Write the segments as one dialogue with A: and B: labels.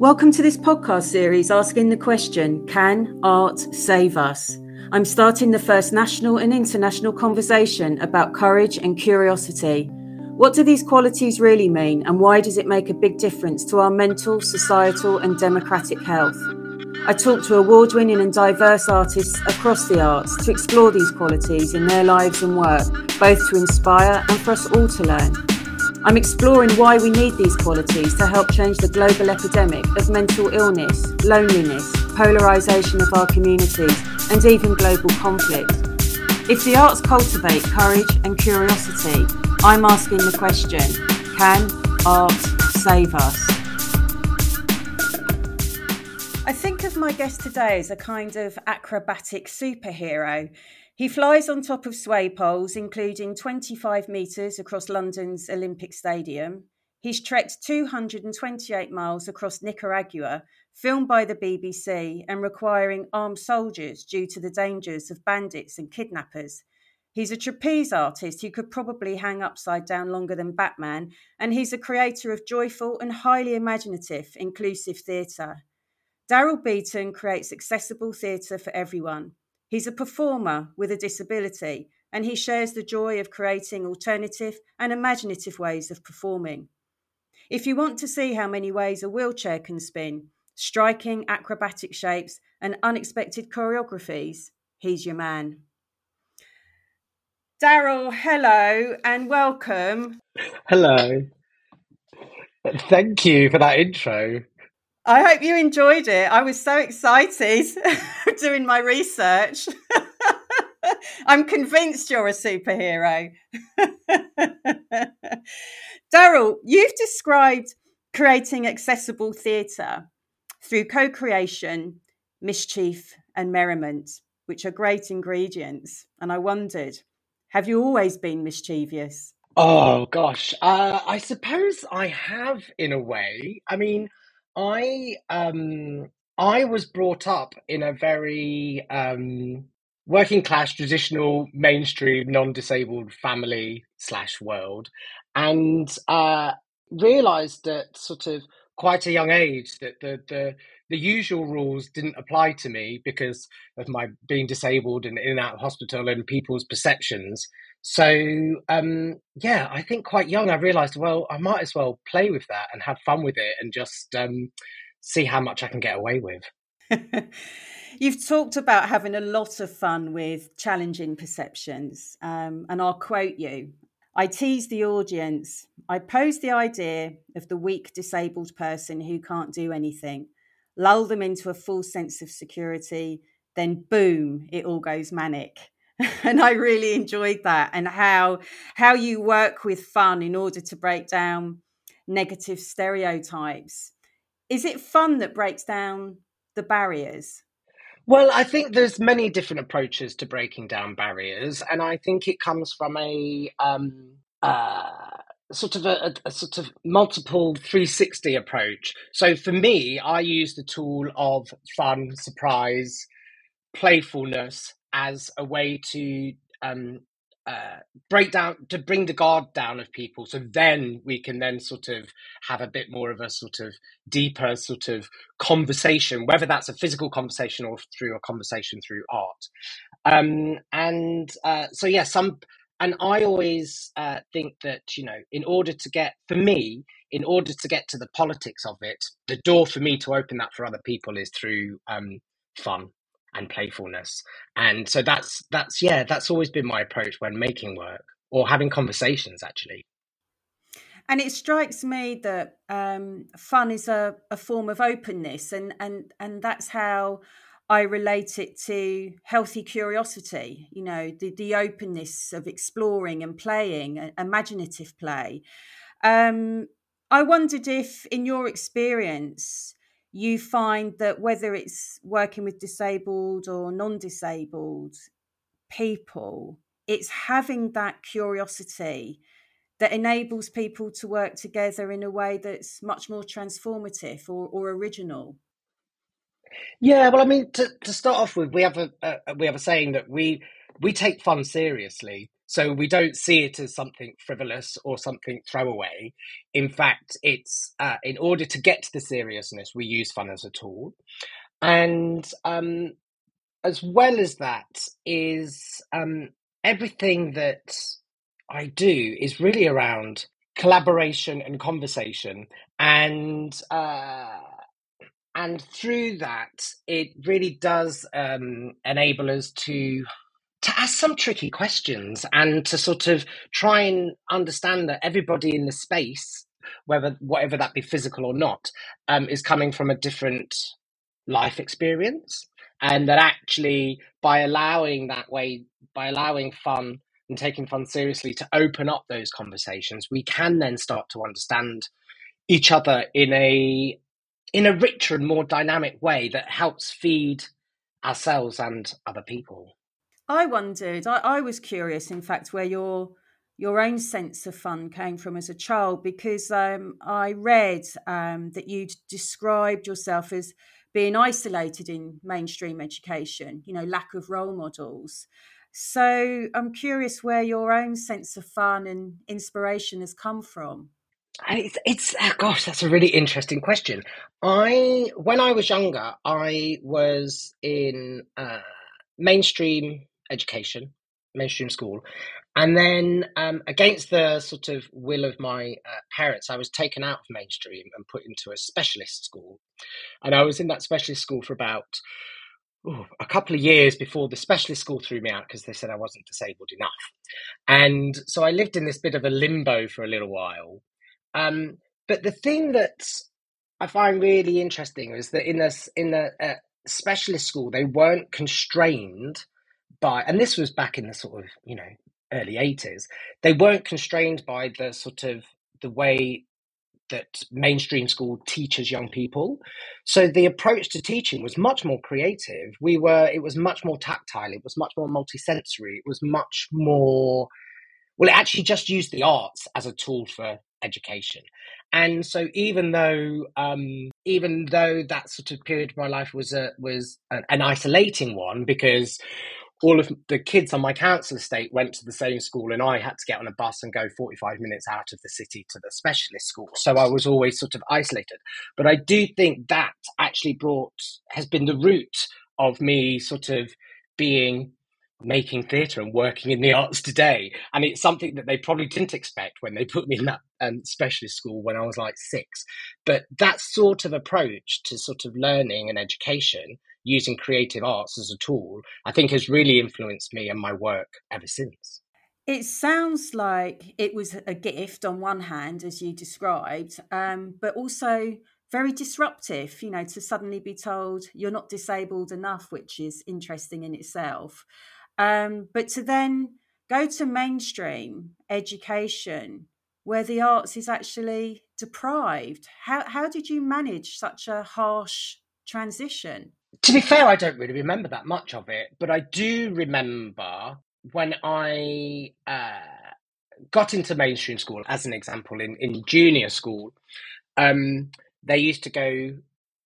A: Welcome to this podcast series asking the question Can art save us? I'm starting the first national and international conversation about courage and curiosity. What do these qualities really mean, and why does it make a big difference to our mental, societal, and democratic health? I talk to award winning and diverse artists across the arts to explore these qualities in their lives and work, both to inspire and for us all to learn. I'm exploring why we need these qualities to help change the global epidemic of mental illness, loneliness, polarisation of our communities, and even global conflict. If the arts cultivate courage and curiosity, I'm asking the question can art save us? I think of my guest today as a kind of acrobatic superhero he flies on top of sway poles, including 25 metres across London's Olympic Stadium. He's trekked 228 miles across Nicaragua, filmed by the BBC and requiring armed soldiers due to the dangers of bandits and kidnappers. He's a trapeze artist who could probably hang upside down longer than Batman, and he's a creator of joyful and highly imaginative, inclusive theatre. Daryl Beeton creates accessible theatre for everyone. He's a performer with a disability, and he shares the joy of creating alternative and imaginative ways of performing. If you want to see how many ways a wheelchair can spin, striking acrobatic shapes, and unexpected choreographies, he's your man. Daryl, hello and welcome.
B: Hello. Thank you for that intro.
A: I hope you enjoyed it. I was so excited doing my research. I'm convinced you're a superhero. Daryl, you've described creating accessible theatre through co creation, mischief, and merriment, which are great ingredients. And I wondered, have you always been mischievous?
B: Oh, gosh. Uh, I suppose I have in a way. I mean, I um I was brought up in a very um working class, traditional, mainstream, non-disabled family slash world, and uh, realised at sort of quite a young age that the the the usual rules didn't apply to me because of my being disabled and in and out hospital and people's perceptions. So um, yeah, I think quite young I realised, well, I might as well play with that and have fun with it and just um, see how much I can get away with.
A: You've talked about having a lot of fun with challenging perceptions, um, and I'll quote you. I tease the audience. I pose the idea of the weak disabled person who can't do anything, lull them into a full sense of security, then boom, it all goes manic. and I really enjoyed that and how how you work with fun in order to break down negative stereotypes. Is it fun that breaks down the barriers?
B: Well, I think there's many different approaches to breaking down barriers, and I think it comes from a um, uh, sort of a, a, sort of multiple 360 approach. So for me, I use the tool of fun, surprise, playfulness as a way to um, uh, break down to bring the guard down of people. So then we can then sort of have a bit more of a sort of deeper sort of conversation whether that's a physical conversation or through a conversation through art. Um, and uh, so yeah some and i always uh, think that you know in order to get for me in order to get to the politics of it the door for me to open that for other people is through um, fun and playfulness. And so that's that's yeah, that's always been my approach when making work or having conversations actually.
A: And it strikes me that um, fun is a, a form of openness, and and and that's how I relate it to healthy curiosity. You know, the the openness of exploring and playing, imaginative play. Um, I wondered if, in your experience, you find that whether it's working with disabled or non disabled people, it's having that curiosity that enables people to work together in a way that's much more transformative or, or original.
B: Yeah, well, I mean, to, to start off with, we have a, a we have a saying that we we take fun seriously. So we don't see it as something frivolous or something throwaway. In fact, it's uh, in order to get to the seriousness, we use fun as a tool. And um, as well as that, is um, everything that I do is really around collaboration and conversation. And uh, and through that, it really does um, enable us to to ask some tricky questions and to sort of try and understand that everybody in the space, whether whatever that be physical or not, um, is coming from a different life experience, and that actually by allowing that way, by allowing fun and taking fun seriously to open up those conversations, we can then start to understand each other in a in a richer and more dynamic way that helps feed ourselves and other people.
A: I wondered, I, I was curious, in fact, where your your own sense of fun came from as a child, because um, I read um, that you described yourself as being isolated in mainstream education, you know, lack of role models. So I'm curious where your own sense of fun and inspiration has come from.
B: It's, it's oh gosh, that's a really interesting question. I when I was younger, I was in uh, mainstream education, mainstream school, and then um, against the sort of will of my uh, parents, I was taken out of mainstream and put into a specialist school, and I was in that specialist school for about ooh, a couple of years before the specialist school threw me out because they said I wasn't disabled enough, and so I lived in this bit of a limbo for a little while. Um, but the thing that I find really interesting is that in the in the uh, specialist school they weren't constrained by, and this was back in the sort of you know early eighties. They weren't constrained by the sort of the way that mainstream school teaches young people. So the approach to teaching was much more creative. We were it was much more tactile. It was much more multisensory. It was much more well, it actually just used the arts as a tool for education. And so, even though, um, even though that sort of period of my life was a was an isolating one, because all of the kids on my council estate went to the same school, and I had to get on a bus and go 45 minutes out of the city to the specialist school. So I was always sort of isolated. But I do think that actually brought, has been the root of me sort of being making theatre and working in the arts today. And it's something that they probably didn't expect when they put me in that um, specialist school when I was like six. But that sort of approach to sort of learning and education using creative arts as a tool, I think has really influenced me and my work ever since.
A: It sounds like it was a gift on one hand, as you described, um, but also very disruptive, you know, to suddenly be told you're not disabled enough, which is interesting in itself. Um, but to then go to mainstream education where the arts is actually deprived, how, how did you manage such a harsh transition?
B: To be fair, I don't really remember that much of it, but I do remember when I uh, got into mainstream school, as an example, in, in junior school, um, they used to go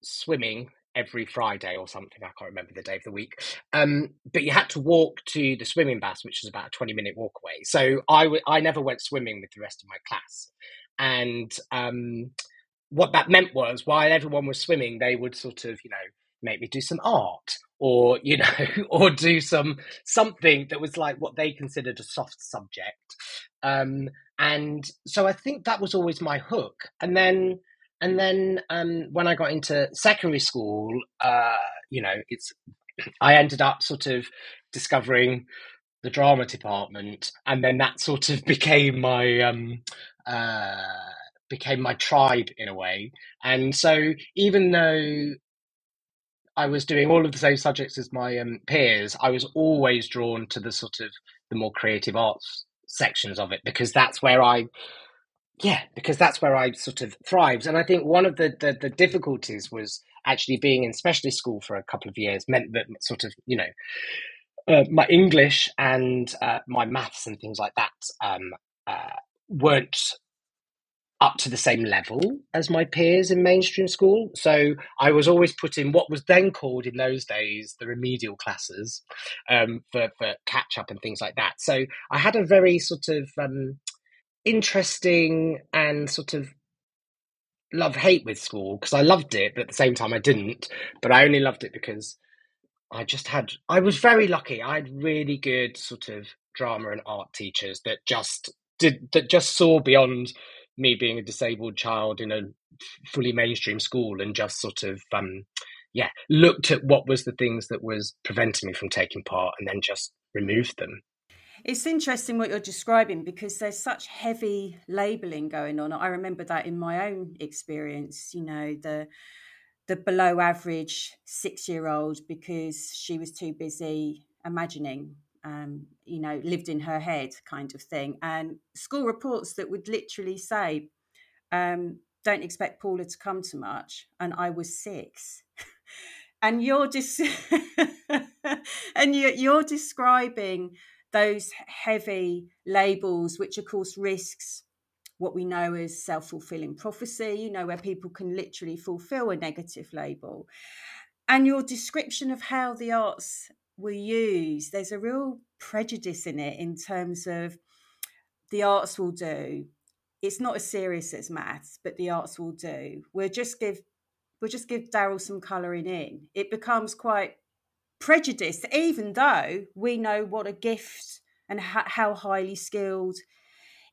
B: swimming every Friday or something. I can't remember the day of the week. Um, but you had to walk to the swimming bath, which was about a 20 minute walk away. So I, w- I never went swimming with the rest of my class. And um, what that meant was while everyone was swimming, they would sort of, you know, make me do some art or, you know, or do some something that was like what they considered a soft subject. Um, and so I think that was always my hook. And then and then um, when I got into secondary school, uh, you know, it's I ended up sort of discovering the drama department, and then that sort of became my um, uh, became my tribe in a way. And so, even though I was doing all of the same subjects as my um, peers, I was always drawn to the sort of the more creative arts sections of it because that's where I yeah, because that's where I sort of thrives. And I think one of the, the, the, difficulties was actually being in specialist school for a couple of years meant that sort of, you know, uh, my English and uh, my maths and things like that um, uh, weren't up to the same level as my peers in mainstream school. So I was always put in what was then called in those days the remedial classes um, for, for catch up and things like that. So I had a very sort of um, interesting and sort of love hate with school because I loved it, but at the same time I didn't. But I only loved it because I just had, I was very lucky. I had really good sort of drama and art teachers that just did, that just saw beyond me being a disabled child in a fully mainstream school and just sort of um, yeah looked at what was the things that was preventing me from taking part and then just removed them.
A: It's interesting what you're describing because there's such heavy labeling going on. I remember that in my own experience you know the the below average six year old because she was too busy imagining um, you know, lived in her head kind of thing. And school reports that would literally say, um, don't expect Paula to come to much. And I was six. and you're just, and you're, you're describing those heavy labels, which of course risks what we know as self fulfilling prophecy, you know, where people can literally fulfill a negative label. And your description of how the arts we use, there's a real prejudice in it in terms of the arts will do. It's not as serious as maths, but the arts will do. We'll just give we'll just give Daryl some colouring in. It becomes quite prejudiced, even though we know what a gift and how highly skilled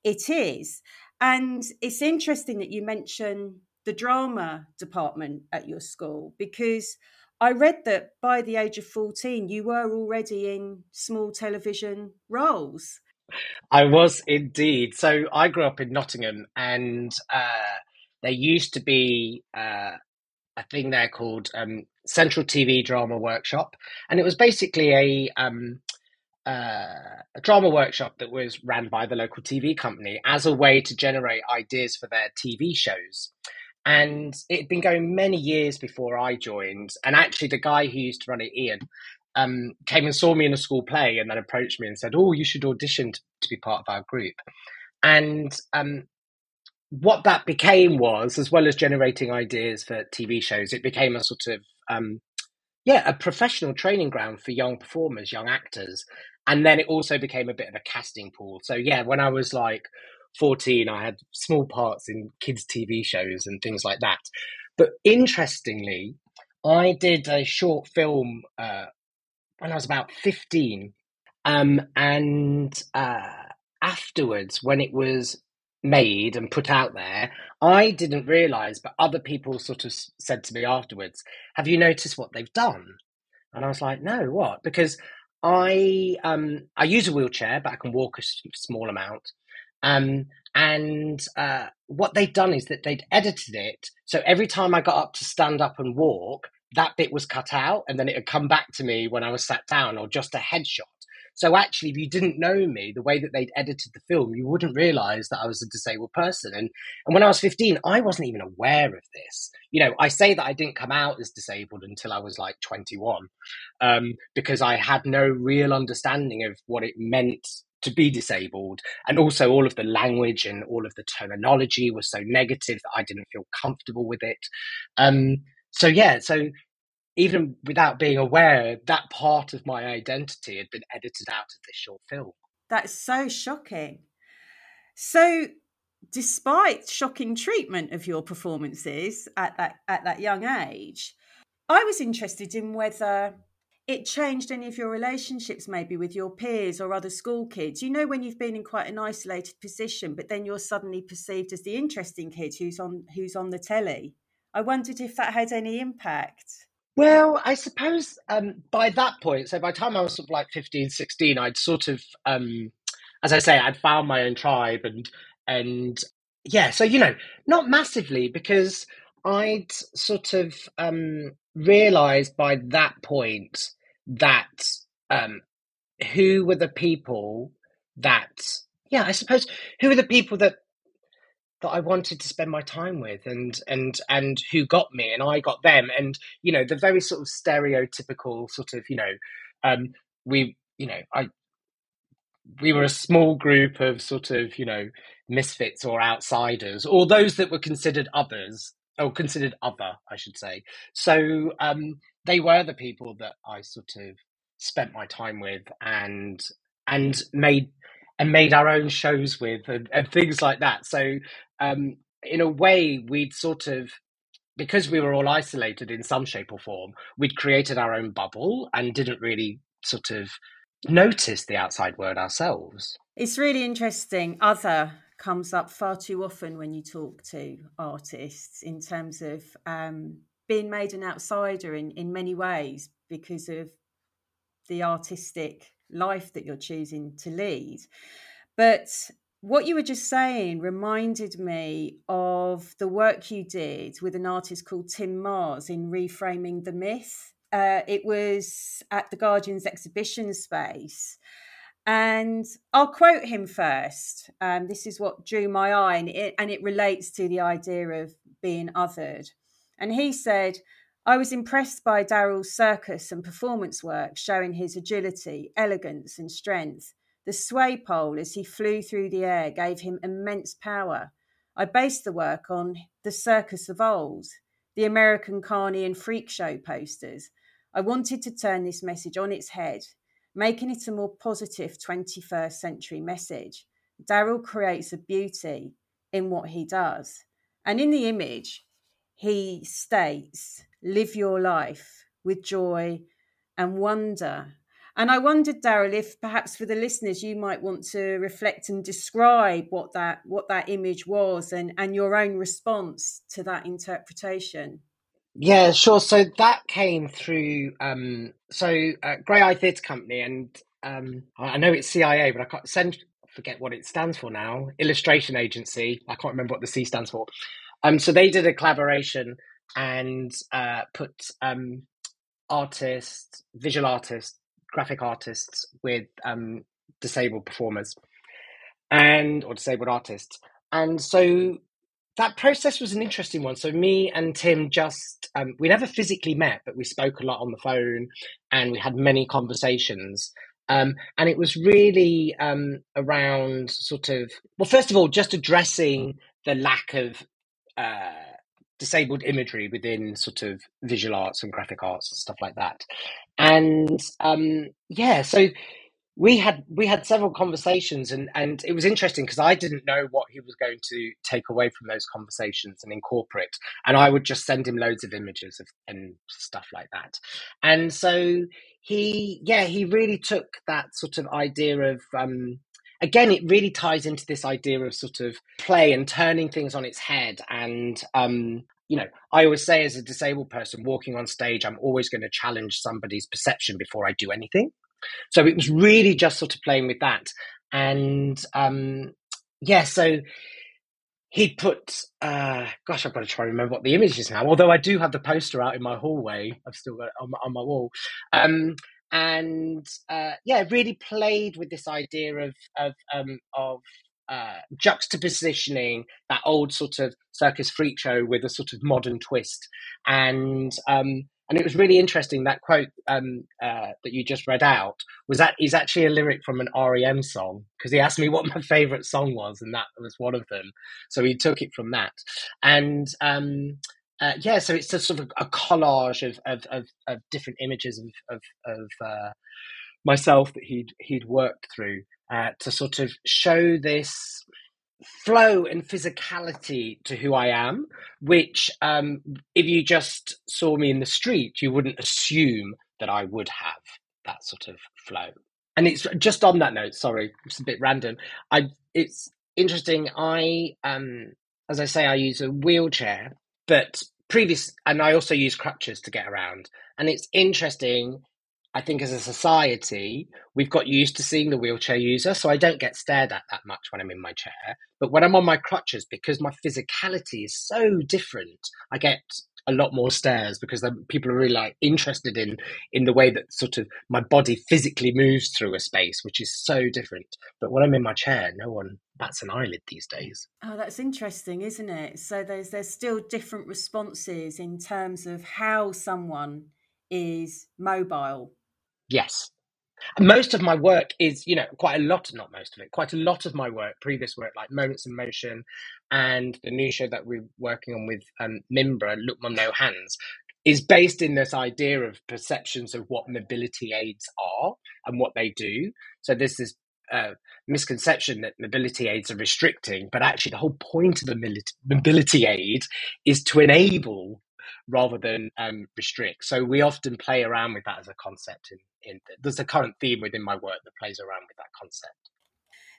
A: it is. And it's interesting that you mention the drama department at your school because I read that by the age of 14, you were already in small television roles.
B: I was indeed. So I grew up in Nottingham, and uh, there used to be uh, a thing there called um, Central TV Drama Workshop, and it was basically a um, uh, a drama workshop that was ran by the local TV company as a way to generate ideas for their TV shows. And it had been going many years before I joined. And actually, the guy who used to run it, Ian, um, came and saw me in a school play and then approached me and said, Oh, you should audition to, to be part of our group. And um, what that became was, as well as generating ideas for TV shows, it became a sort of, um, yeah, a professional training ground for young performers, young actors. And then it also became a bit of a casting pool. So, yeah, when I was like 14, I had small parts in kids' TV shows and things like that. But interestingly, I did a short film uh, when I was about 15. Um, and uh, afterwards, when it was made and put out there, I didn't realize, but other people sort of said to me afterwards, Have you noticed what they've done? And I was like, No, what? Because I um I use a wheelchair, but I can walk a small amount. Um, and uh, what they'd done is that they'd edited it. So every time I got up to stand up and walk, that bit was cut out and then it would come back to me when I was sat down or just a headshot. So actually, if you didn't know me, the way that they'd edited the film, you wouldn't realize that I was a disabled person. And, and when I was 15, I wasn't even aware of this. You know, I say that I didn't come out as disabled until I was like 21 um, because I had no real understanding of what it meant to be disabled. And also all of the language and all of the terminology was so negative that i didn't feel comfortable with it. Um, so yeah so even without being aware that part of my identity had been edited out of this short film.
A: That's so shocking. So despite shocking treatment of your performances at that at that young age i was interested in whether it changed any of your relationships maybe with your peers or other school kids. You know when you've been in quite an isolated position but then you're suddenly perceived as the interesting kid who's on who's on the telly. I wondered if that had any impact.
B: Well i suppose um, by that point so by the time i was sort of like 15 16 i'd sort of um, as i say i'd found my own tribe and and yeah so you know not massively because i'd sort of um, realized by that point that um, who were the people that yeah i suppose who were the people that that i wanted to spend my time with and and and who got me and i got them and you know the very sort of stereotypical sort of you know um we you know i we were a small group of sort of you know misfits or outsiders, or those that were considered others, or considered other, I should say. So um, they were the people that I sort of spent my time with and and made and made our own shows with and, and things like that. So um, in a way, we'd sort of because we were all isolated in some shape or form, we'd created our own bubble and didn't really sort of notice the outside world ourselves.
A: It's really interesting. Other comes up far too often when you talk to artists in terms of um, being made an outsider in, in many ways because of the artistic life that you're choosing to lead. But what you were just saying reminded me of the work you did with an artist called Tim Mars in reframing the myth. Uh, it was at the Guardian's exhibition space. And I'll quote him first. Um, this is what drew my eye, and it, and it relates to the idea of being othered. And he said, I was impressed by Daryl's circus and performance work, showing his agility, elegance, and strength. The sway pole as he flew through the air gave him immense power. I based the work on the circus of old, the American Carney and Freak Show posters. I wanted to turn this message on its head, making it a more positive 21st century message. Daryl creates a beauty in what he does. And in the image, he states, Live your life with joy and wonder and I wondered, Daryl, if perhaps for the listeners you might want to reflect and describe what that what that image was and, and your own response to that interpretation.
B: Yeah, sure. So that came through. Um, so uh, Graeae Theatre Company, and um, I know it's CIA, but I can't send. Forget what it stands for now. Illustration Agency. I can't remember what the C stands for. Um, so they did a collaboration and uh, put um, artists, visual artists, graphic artists with um, disabled performers and or disabled artists. And so that process was an interesting one. So me and tim just um, we never physically met but we spoke a lot on the phone and we had many conversations. Um, and it was really um, around sort of well first of all just addressing the lack of uh, disabled imagery within sort of visual arts and graphic arts and stuff like that. And um, yeah, so we had we had several conversations and and it was interesting because I didn't know what he was going to take away from those conversations and incorporate and I would just send him loads of images of, and stuff like that and so he yeah he really took that sort of idea of um, again, it really ties into this idea of sort of play and turning things on its head. And, um, you know, I always say as a disabled person walking on stage, I'm always going to challenge somebody's perception before I do anything. So it was really just sort of playing with that. And um, yeah, so he put uh gosh i've got to try and remember what the image is now although i do have the poster out in my hallway i've still got it on, on my wall um and uh, yeah, really played with this idea of of um, of uh, juxtapositioning that old sort of circus freak show with a sort of modern twist, and um, and it was really interesting. That quote um, uh, that you just read out was that is actually a lyric from an REM song because he asked me what my favorite song was, and that was one of them. So he took it from that, and um, uh, yeah, so it's a sort of a collage of of, of, of different images of of, of uh, myself that he'd he'd worked through uh, to sort of show this flow and physicality to who I am, which um, if you just saw me in the street, you wouldn't assume that I would have that sort of flow. And it's just on that note. Sorry, it's a bit random. I it's interesting. I um, as I say, I use a wheelchair but previous, and I also use crutches to get around. And it's interesting. I think as a society, we've got used to seeing the wheelchair user, so I don't get stared at that much when I'm in my chair. But when I'm on my crutches, because my physicality is so different, I get a lot more stares because people are really like interested in in the way that sort of my body physically moves through a space, which is so different. But when I'm in my chair, no one bats an eyelid these days.
A: Oh, that's interesting, isn't it? So there's there's still different responses in terms of how someone is mobile.
B: Yes. Most of my work is you know quite a lot not most of it quite a lot of my work previous work like moments in motion and the new show that we're working on with um, Mimbre look mum no hands is based in this idea of perceptions of what mobility aids are and what they do. So there's this uh, misconception that mobility aids are restricting but actually the whole point of a mobility aid is to enable rather than um, restrict. So we often play around with that as a concept. In, in there's a current theme within my work that plays around with that concept.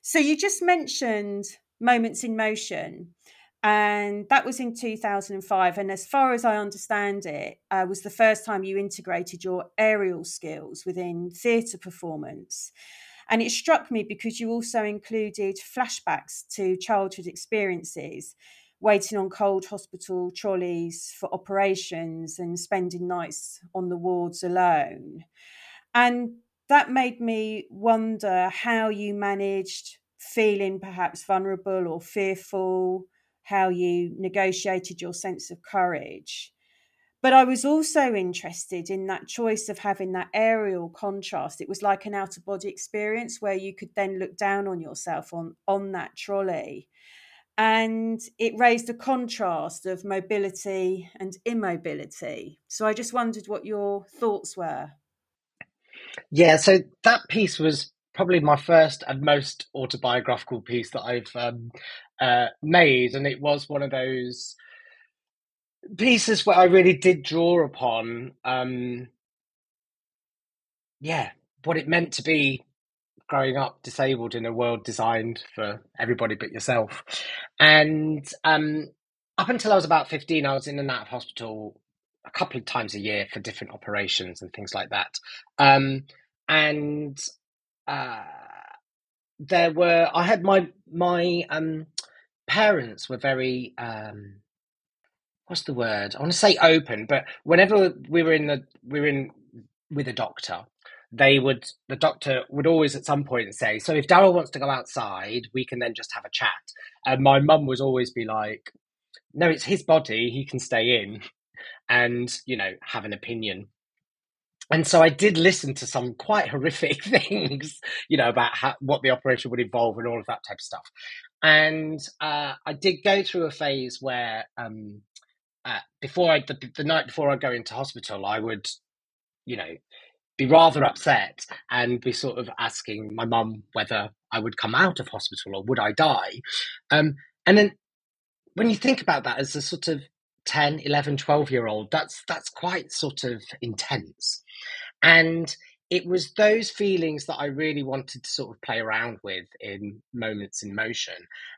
A: So you just mentioned moments in motion, and that was in 2005. And as far as I understand it, uh, was the first time you integrated your aerial skills within theatre performance. And it struck me because you also included flashbacks to childhood experiences waiting on cold hospital trolleys for operations and spending nights on the wards alone. And that made me wonder how you managed feeling perhaps vulnerable or fearful, how you negotiated your sense of courage. But I was also interested in that choice of having that aerial contrast. It was like an out of body experience where you could then look down on yourself on, on that trolley and it raised a contrast of mobility and immobility. So I just wondered what your thoughts were.
B: Yeah, so that piece was probably my first and most autobiographical piece that I've um, uh, made, and it was one of those pieces where I really did draw upon, um, yeah, what it meant to be growing up disabled in a world designed for everybody but yourself. And um, up until I was about 15, I was in and out of hospital a couple of times a year for different operations and things like that. Um, and uh, there were, I had my, my um, parents were very, um, what's the word? I want to say open, but whenever we were in the, we were in with a doctor, they would the doctor would always at some point say, "So if Daryl wants to go outside, we can then just have a chat." And my mum would always be like, "No, it's his body; he can stay in, and you know have an opinion." And so I did listen to some quite horrific things, you know, about how, what the operation would involve and all of that type of stuff. And uh, I did go through a phase where, um, uh, before I the, the night before I go into hospital, I would, you know, be rather upset and be sort of asking my mum whether I would come out of hospital or would I die. Um, and then when you think about that as a sort of 10, 11, 12 year old, that's, that's quite sort of intense. And it was those feelings that I really wanted to sort of play around with in moments in motion.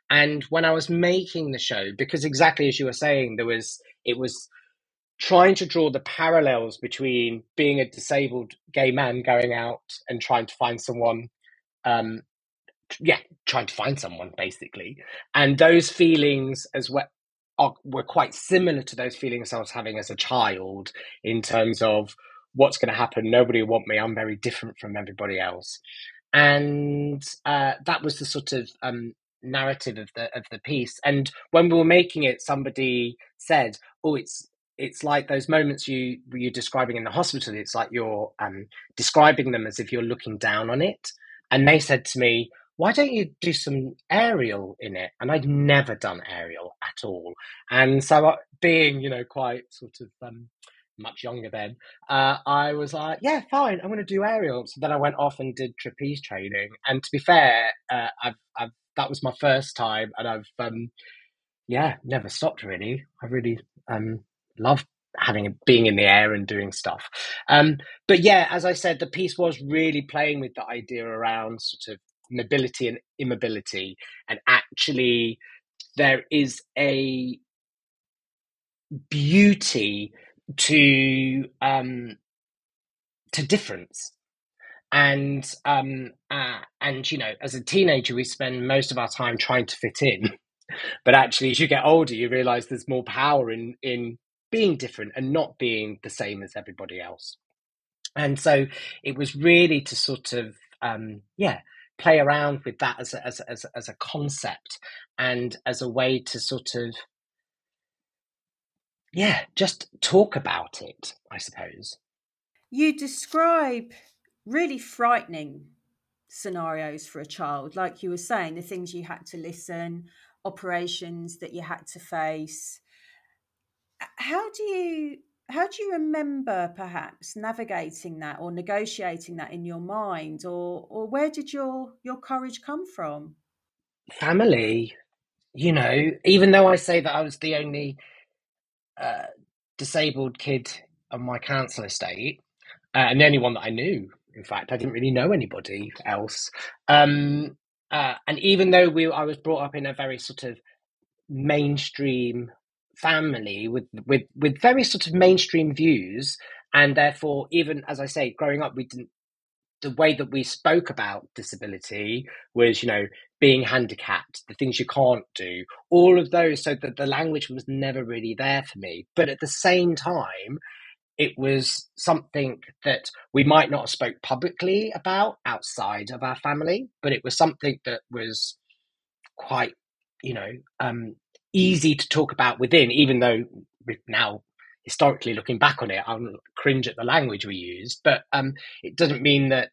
B: And when I was making the show, because exactly as you were saying, there was, it was, trying to draw the parallels between being a disabled gay man going out and trying to find someone um yeah trying to find someone basically. And those feelings as well are, were quite similar to those feelings i was having as a child in terms of what's going to happen. Nobody will want me. I'm very different from everybody else. And uh, that was the sort of um, narrative of the of the piece. And when we were making it somebody said oh it's it's like those moments you you're describing in the hospital. It's like you're um, describing them as if you're looking down on it. And they said to me, "Why don't you do some aerial in it?" And I'd never done aerial at all. And so, uh, being you know quite sort of um, much younger then, uh, I was like, "Yeah, fine, I'm going to do aerial." So then I went off and did trapeze training. And to be fair, uh, I've, I've that was my first time, and I've um, yeah, never stopped really. I really um, love having being in the air and doing stuff. Um, but yeah, as I said, the piece was really playing with the idea around sort of mobility and immobility, and actually there is a beauty to um, to difference. And um, uh, and you know, as a teenager, we spend most of our time trying to fit in, but actually, as you get older, you realize there's more power in in being different and not being the same as everybody else. And so it was really to sort of, um, yeah, play around with that as a, as, a, as, a, as a concept and as a way to sort of, yeah, just talk about it, I suppose.
A: You describe really frightening scenarios for a child. Like you were saying, the things you had to listen, operations that you had to face. How do you how do you remember perhaps navigating that or negotiating that in your mind or or where did your your courage come from?
B: Family you know even though i say that i was the only uh, disabled kid on my council estate uh, and the only one that i knew in fact i didn't really know anybody else um, uh, and even though we i was brought up in a very sort of mainstream family with with with very sort of mainstream views and therefore even as i say growing up we didn't the way that we spoke about disability was you know being handicapped the things you can't do all of those so that the language was never really there for me. But at the same time it was something that we might not have spoke publicly about outside of our family but it was something that was quite you know um, easy to talk about within, even though now historically looking back on it, I cringe at the language we used, but um, it doesn't mean that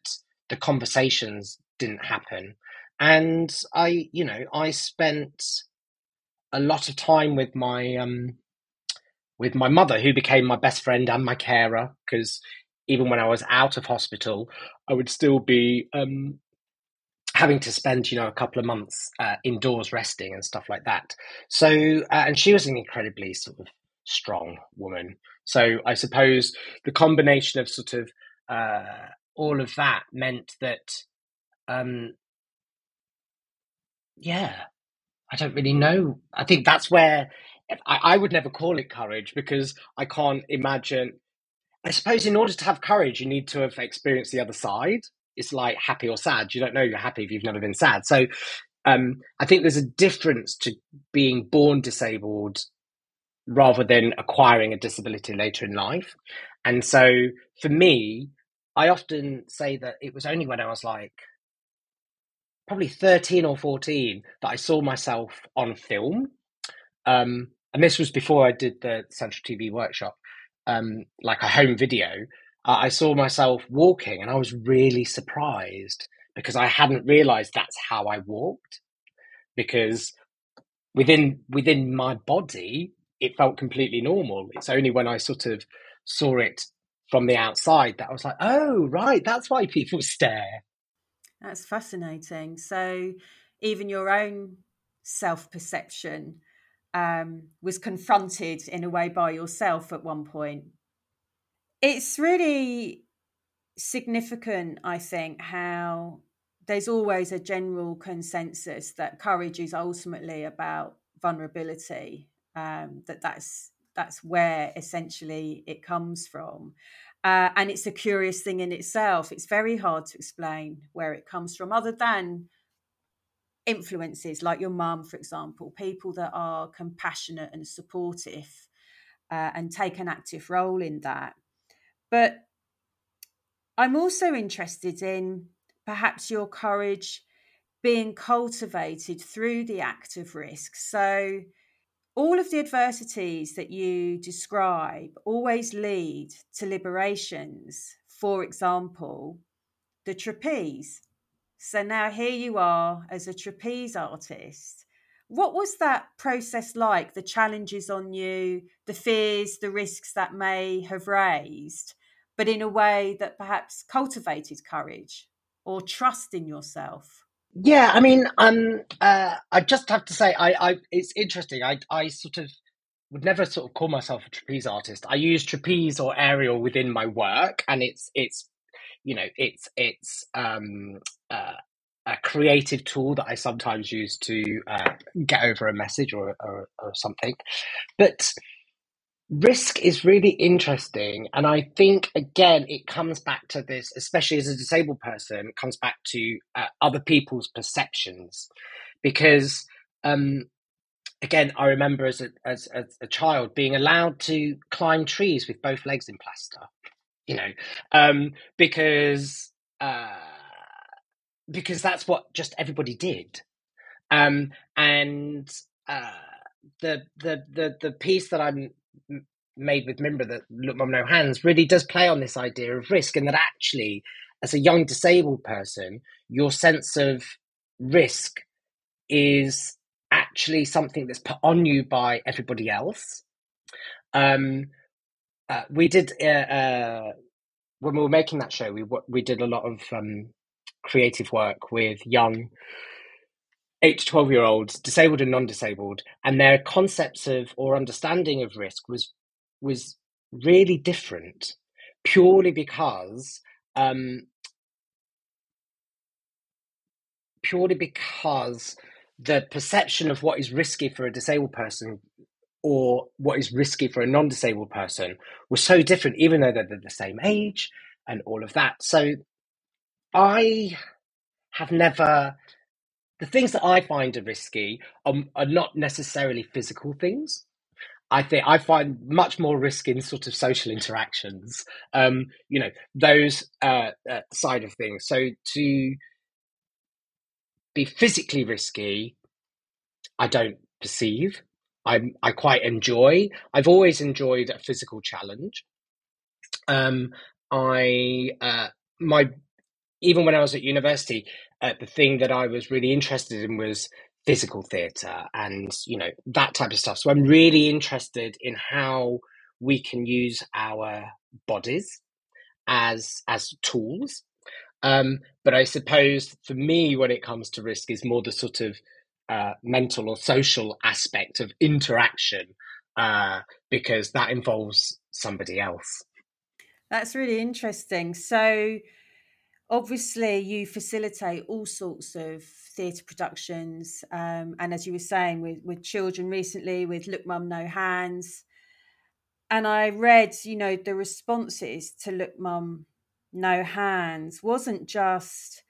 B: the conversations didn't happen. And I, you know, I spent a lot of time with my um, with my mother, who became my best friend and my carer, because even when I was out of hospital, I would still be um, having to spend you know a couple of months uh, indoors resting and stuff like that. So uh, and she was an incredibly sort of strong woman. So i suppose the combination of sort of uh, all of that meant that um yeah i don't really know. I think that's where I, I would never call it courage because i can't imagine i suppose in order to have courage you need to have experienced the other side it's like happy or sad. You don't know you're happy if you've never been sad. So um, I think there's a difference to being born disabled rather than acquiring a disability later in life. And so for me, I often say that it was only when I was like probably 13 or 14 that I saw myself on film. Um, and this was before I did the Central TV workshop, um, like a home video uh, I saw myself walking and I was really surprised because I hadn't realized that's how I walked because within within my body it felt completely normal. It's only when I sort of saw it from the outside that I was like oh right that's why people stare.
A: That's fascinating. So even your own self-perception um, was confronted in a way by yourself at one point it's really significant, I think, how there's always a general consensus that courage is ultimately about vulnerability. Um, that that's that's where essentially it comes from. Uh, and it's a curious thing in itself. It's very hard to explain where it comes from, other than influences like your mum, for example, people that are compassionate and supportive uh, and take an active role in that. But I'm also interested in perhaps your courage being cultivated through the act of risk. So, all of the adversities that you describe always lead to liberations. For example, the trapeze. So now here you are as a trapeze artist what was that process like? The challenges on you, the fears, the risks that may have raised, but in a way that perhaps cultivated courage or trust in yourself?
B: Yeah, I mean, um, uh, I just have to say, I, I, it's interesting. I, I sort of would never sort of call myself a trapeze artist. I use trapeze or aerial within my work, and it's, it's, you know, it's, it's, um, uh, a creative tool that I sometimes use to uh, get over a message or, or, or something. But risk is really interesting. And I think, again, it comes back to this, especially as a disabled person, it comes back to uh, other people's perceptions. Because, um, again, I remember as a, as, as a child being allowed to climb trees with both legs in plaster, you know, um, because. Uh, because that's what just everybody did. Um, and uh, the, the the the piece that I'm made with Mimbre that Look Mum No Hands really does play on this idea of risk and that actually as a young disabled person, your sense of risk is actually something that's put on you by everybody else. Um, uh, we did uh, uh, when we were making that show. We we did a lot of um, creative work with young eight to twelve year olds, disabled and non disabled, and their concepts of or understanding of risk was was really different, purely because um, purely because the perception of what is risky for a disabled person or what is risky for a non-disabled person was so different even though they're the same age and all of that. So i have never the things that i find are risky are, are not necessarily physical things I think I find much more risk in sort of social interactions, um, you know, those uh, uh, side of things. So to be physically risky, I don't perceive. I I quite enjoy. I've always enjoyed a physical challenge. Um, I uh, my even when I was at university, uh, the thing that I was really interested in was physical theatre and you know that type of stuff. So I'm really interested in how we can use our bodies as as tools. Um, but I suppose for me, when it comes to risk, is more the sort of uh, mental or social aspect of interaction uh, because that involves somebody else.
A: That's really interesting. So obviously you facilitate all sorts of theatre productions um, and as you were saying with, with children recently with look mum no hands. And i read you know the responses to look mum no hands wasn't just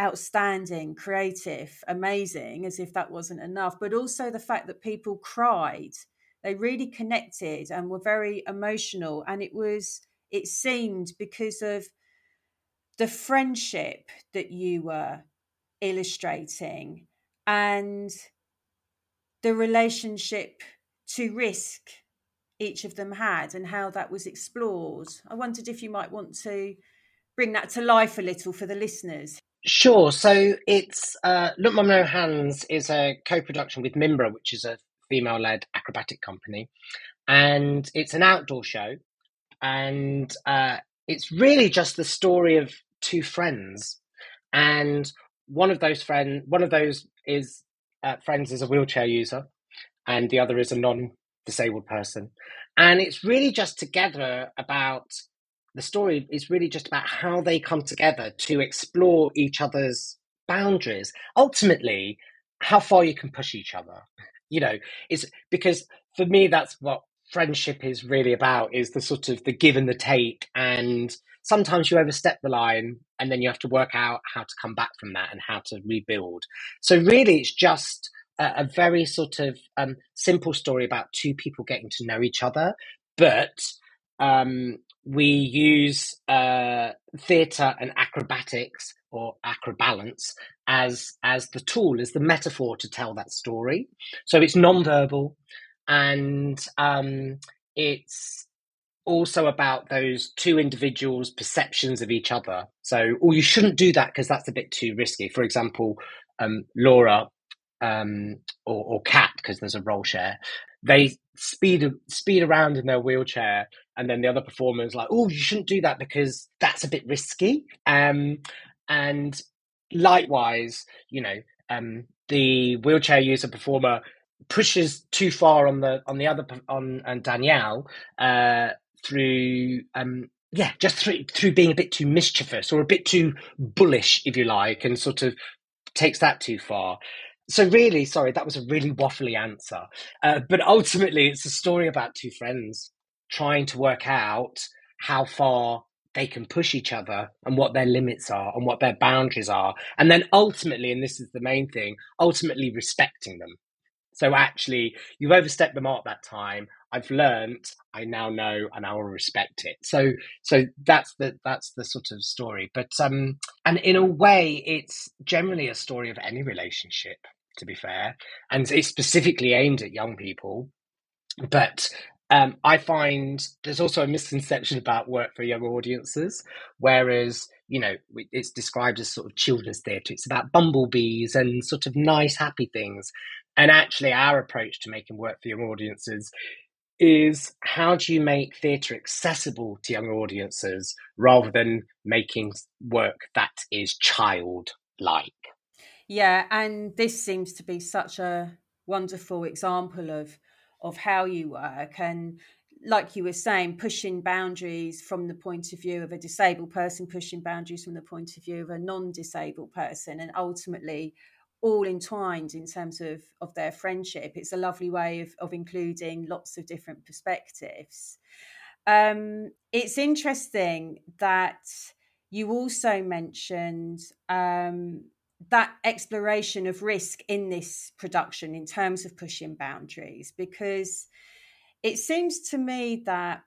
A: outstanding creative amazing as if that wasn't enough but also the fact that people cried. They really connected and were very emotional and it was it seemed because of the friendship that you were illustrating and the relationship to risk each of them had and how that was explored. I wondered if you might want to bring that to life a little for the listeners.
B: Sure. So it's uh, Look Mum No Hands is a co-production with Mimbre, which is a female-led acrobatic company, and it's an outdoor show, and uh, it's really just the story of two friends, and one of those friend, one of those is uh, friends is a wheelchair user, and the other is a non-disabled person, and it's really just together about the story is really just about how they come together to explore each other's boundaries. Ultimately, how far you can push each other. You know, it's because for me that's what friendship is really about is the sort of the give and the take and sometimes you overstep the line and then you have to work out how to come back from that and how to rebuild so really it's just a, a very sort of um, simple story about two people getting to know each other but um, we use uh, theatre and acrobatics or acrobalance as as the tool, as the metaphor to tell that story. So it's non-verbal, and um, it's also about those two individuals' perceptions of each other. So, or you shouldn't do that because that's a bit too risky. For example, um, Laura um, or, or Kat, because there's a role share, they speed speed around in their wheelchair, and then the other performers like, oh, you shouldn't do that because that's a bit risky. Um, and likewise, you know, um, the wheelchair user performer pushes too far on the on the other on and Danielle uh, through um, yeah. just through through being a bit too mischievous or a bit too bullish if you like and sort of takes that too far. So really sorry that was a really waffly answer. Uh, but ultimately it's a story about two friends trying to work out how far they can push each other and what their limits are and what their boundaries are. And then ultimately and this is the main thing ultimately respecting them. So actually, you've overstepped the mark that time. I've learned. I now know, and I will respect it. So, so that's the that's the sort of story. But um, and in a way, it's generally a story of any relationship. To be fair, and it's specifically aimed at young people. But um, I find there's also a misconception about work for young audiences, whereas you know it's described as sort of children's theatre. It's about bumblebees and sort of nice, happy things. And actually, our approach to making work for young audiences is how do you make theatre accessible to young audiences rather than making work that is childlike?
A: Yeah, and this seems to be such a wonderful example of of how you work and like you were saying pushing boundaries from the point of view of a disabled person pushing boundaries from the point of view of a non-disabled person and ultimately all entwined in terms of of their friendship. It's a lovely way of, of including lots of different perspectives. Um, it's interesting that you also mentioned um, that exploration of risk in this production in terms of pushing boundaries because it seems to me that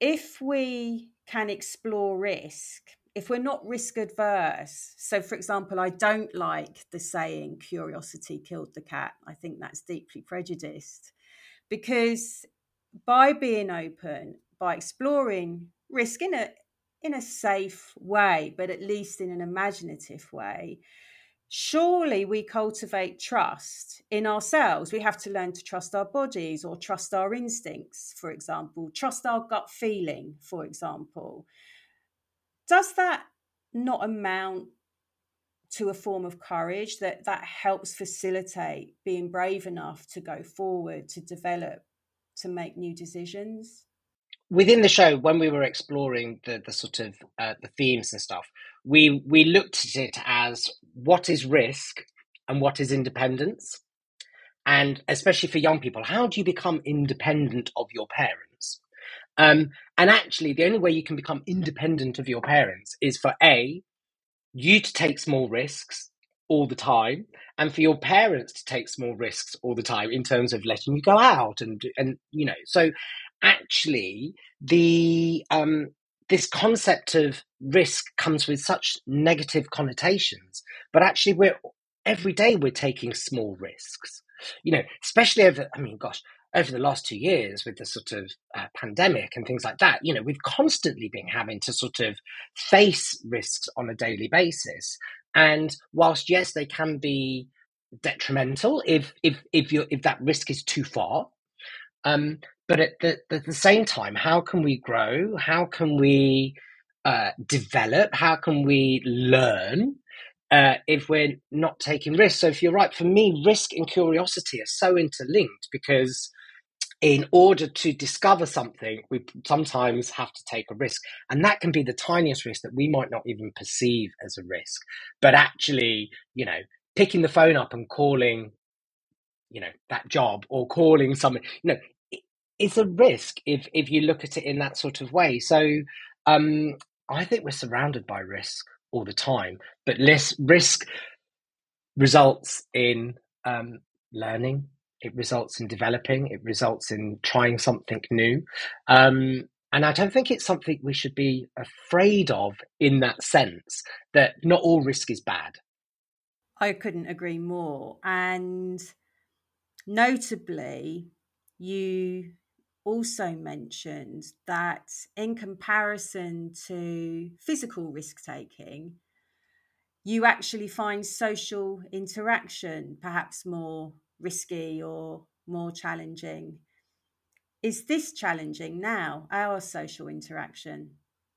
A: if we can explore risk if we're not risk adverse so for example i don't like the saying curiosity killed the cat i think that's deeply prejudiced because by being open by exploring risk in a in a safe way but at least in an imaginative way surely we cultivate trust in ourselves. We have to learn to trust our bodies or trust our instincts, for example, trust our gut feeling, for example. Does that not amount to a form of courage that that helps facilitate being brave enough to go forward, to develop, to make new decisions?
B: within the show when we were exploring the the sort of uh, the themes and stuff we we looked at it as what is risk and what is independence and especially for young people how do you become independent of your parents um, and actually the only way you can become independent of your parents is for a you to take small risks all the time and for your parents to take small risks all the time in terms of letting you go out and and you know so actually the um, this concept of risk comes with such negative connotations, but actually we're every day we're taking small risks. You know, especially over. I mean, gosh, over the last two years with the sort of uh, pandemic and things like that, you know, we've constantly been having to sort of face risks on a daily basis. And whilst yes, they can be detrimental if if if you if that risk is too far, um, but at the, at the same time, how can we grow? How can we uh, develop? How can we learn uh, if we're not taking risks? So, if you're right, for me, risk and curiosity are so interlinked because in order to discover something, we sometimes have to take a risk. And that can be the tiniest risk that we might not even perceive as a risk. But actually, you know, picking the phone up and calling you know that job or calling someone you know it's a risk if if you look at it in that sort of way. So um, I think we're surrounded by risk all the time, but less risk results in um, learning. It results in developing. It results in trying something new. Um, and I don't think it's something we should be afraid of in that sense that not all risk is bad.
A: I couldn't agree more. And notably, you also mentioned that in comparison to physical risk taking, you actually find social interaction perhaps more risky or more challenging. Is this challenging now, our social interaction?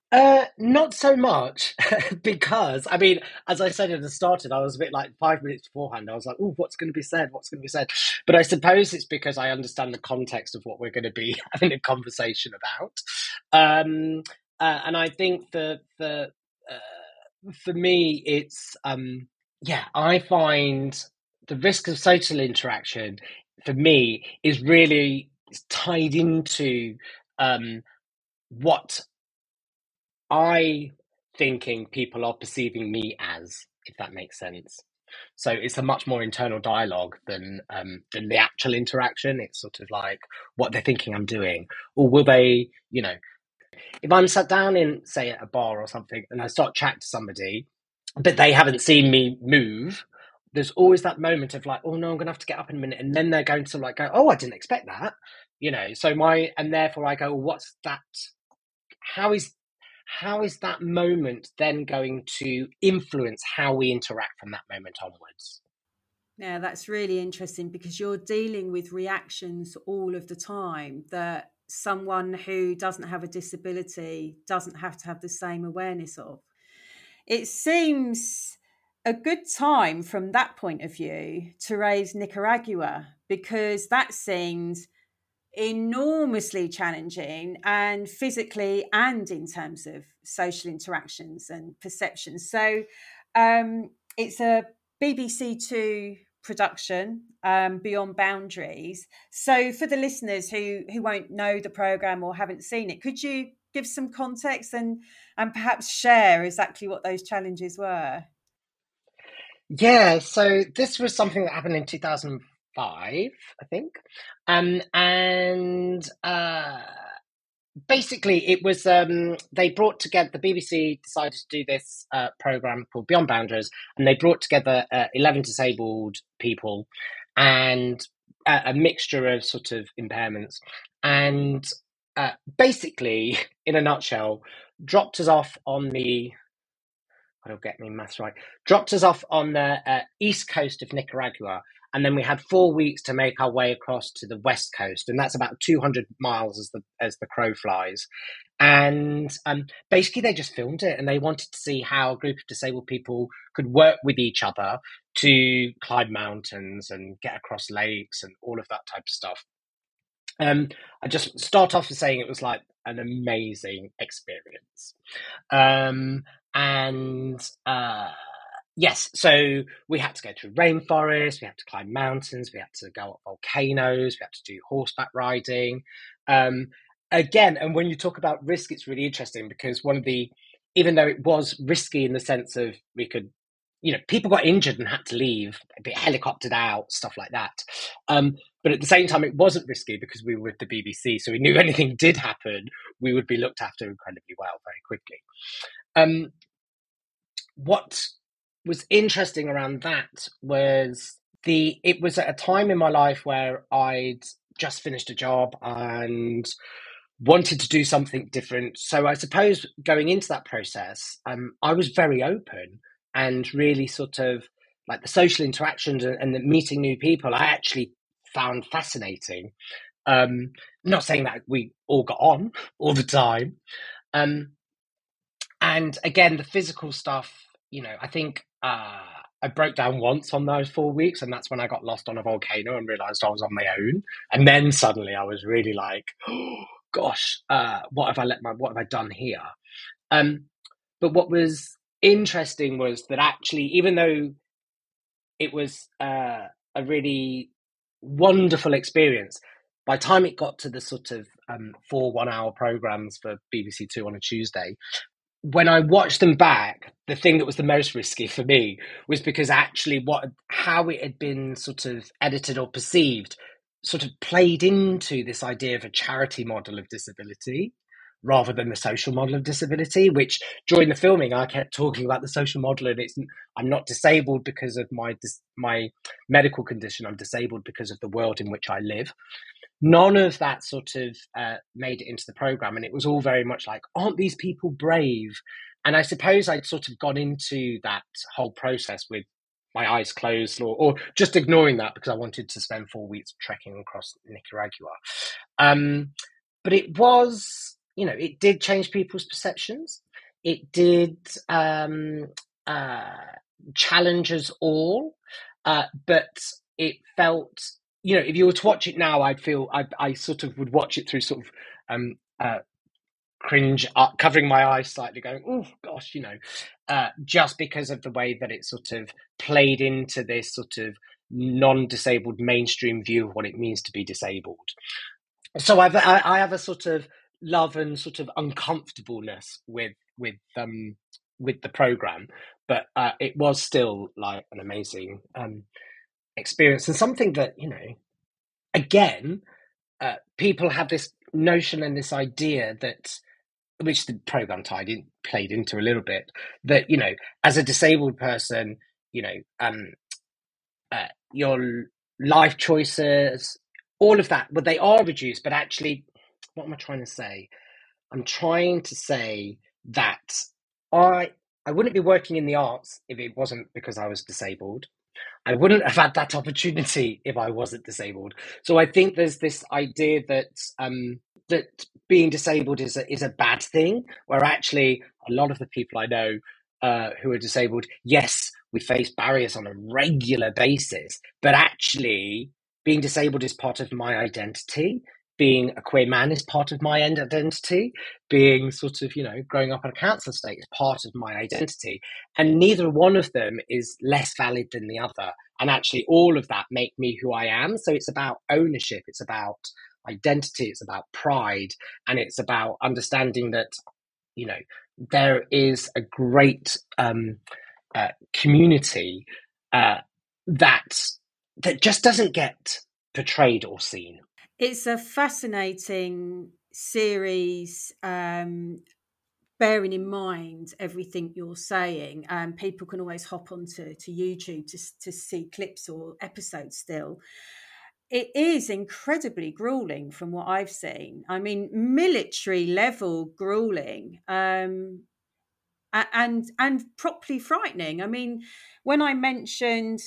B: Uh, not so much because I mean, as I said at the start, I was a bit like five minutes beforehand. I was like, "Oh, what's going to be said? What's going to be said?" But I suppose it's because I understand the context of what we're going to be having a conversation about. Um, uh, and I think that the uh, for me, it's um, yeah, I find the risk of social interaction for me is really tied into um, what I thinking people are perceiving me as, if that makes sense. So it's a much more internal dialogue than um, than the actual interaction. It's sort of like what they're thinking I'm doing, or will they, you know, if I'm sat down in say at a bar or something and I start chatting to somebody, but they haven't seen me move. There's always that moment of like, oh no, I'm gonna have to get up in a minute, and then they're going to like go, oh, I didn't expect that, you know. So my and therefore I go, well, what's that? How is how is that moment then going to influence how we interact from that moment onwards?
A: Yeah, that's really interesting because you're dealing with reactions all of the time that someone who doesn't have a disability doesn't have to have the same awareness of. It seems a good time from that point of view to raise Nicaragua because that seems enormously challenging and physically and in terms of social interactions and perceptions. So um, it's a BBC Two production um, beyond boundaries so for the listeners who who won't know the program or haven't seen it could you give some context and and perhaps share exactly what those challenges were
B: yeah so this was something that happened in 2005 i think. Um, and uh, basically it was um, they brought together the bbc decided to do this uh, program called beyond boundaries and they brought together uh, 11 disabled people and a, mixture of sort of impairments and uh, basically in a nutshell dropped us off on the Don't get me maths right dropped us off on the uh, east coast of nicaragua and then we had four weeks to make our way across to the west coast, and that's about 200 miles as the as the crow flies. And um, basically, they just filmed it, and they wanted to see how a group of disabled people could work with each other to climb mountains and get across lakes and all of that type of stuff. Um, I just start off with saying it was like an amazing experience, um, and. Uh, yes, so we had to go through rainforests, we had to climb mountains, we had to go up volcanoes, we had to do horseback riding. Um, again, and when you talk about risk, it's really interesting because one of the, even though it was risky in the sense of we could, you know, people got injured and had to leave, be helicoptered out, stuff like that. Um, but at the same time, it wasn't risky because we were with the BBC, so we knew anything did happen, we would be looked after incredibly well very quickly. Um, what was interesting around that was the it was at a time in my life where I'd just finished a job and wanted to do something different. So I suppose going into that process, um, I was very open and really sort of like the social interactions and, and the meeting new people. I actually found fascinating. Um, not saying that we all got on all the time. Um, and again, the physical stuff, you know, I think uh, I broke down once on those four weeks, and that's when I got lost on a volcano and realized I was on my own. And then suddenly I was really like, oh, gosh, uh, what have I let my what have I done here? Um, but what was interesting was that actually, even though it was uh, a really wonderful experience, by time it got to the sort of um, four one hour programs for BBC Two on a Tuesday, when I watched them back, the thing that was the most risky for me was because actually what how it had been sort of edited or perceived sort of played into this idea of a charity model of disability rather than the social model of disability which during the filming I kept talking about the social model and it's I'm not disabled because of my my medical condition I'm disabled because of the world in which I live. None of that sort of uh, made it into the program and it was all very much like aren't these people brave? And i suppose i'd sort of gone into that whole process with my eyes closed or, or just ignoring that because i wanted to spend four weeks trekking across nicaragua. Um, but it was you know it did change people's perceptions it did um, uh, challenge us all uh, but it felt you know, if you were to watch it now, I'd feel I, I sort of would watch it through sort of um, uh, cringe, uh, covering my eyes slightly, going, "Oh gosh," you know, uh, just because of the way that it sort of played into this sort of non-disabled mainstream view of what it means to be disabled. So I've I, I have a sort of love and sort of uncomfortableness with with um with the program, but uh, it was still like an amazing um experience and something that you know again uh, people have this notion and this idea that which the program tied in played into a little bit that you know as a disabled person you know um uh, your life choices all of that, well, they are reduced, but actually, what am I trying to say? I'm trying to say that I I wouldn't be working in the arts if it wasn't because I was disabled. I wouldn't have had that opportunity if I wasn't disabled. So I think there's this idea that um, that being disabled is a, is a bad thing, where actually a lot of the people I know uh, who are disabled, yes, we face barriers on a regular basis, but actually being disabled is part of my identity being a queer man is part of my identity. Being sort of, you know, growing up in a cancer state is part of my identity. And neither one of them is less valid than the other. And actually, all of that make me who I am. So it's about ownership, it's about identity, it's about pride, and it's about understanding that, you know, there is a great um, uh, community uh, that that just doesn't get portrayed or seen
A: it's a fascinating series. Um, bearing in mind everything you're saying, um, people can always hop onto to YouTube to to see clips or episodes still. It is incredibly grueling from what I've seen. I mean, military level grueling. Um, and and properly frightening. I mean, when I mentioned,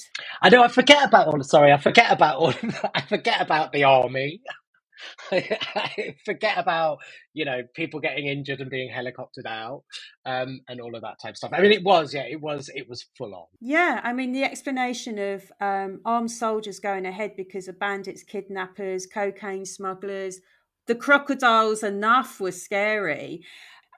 B: I know I forget about all. Sorry, I forget about all. I forget about the army. I forget about you know people getting injured and being helicoptered out um, and all of that type of stuff. I mean, it was yeah, it was it was full on.
A: Yeah, I mean the explanation of um, armed soldiers going ahead because of bandits, kidnappers, cocaine smugglers, the crocodiles enough was scary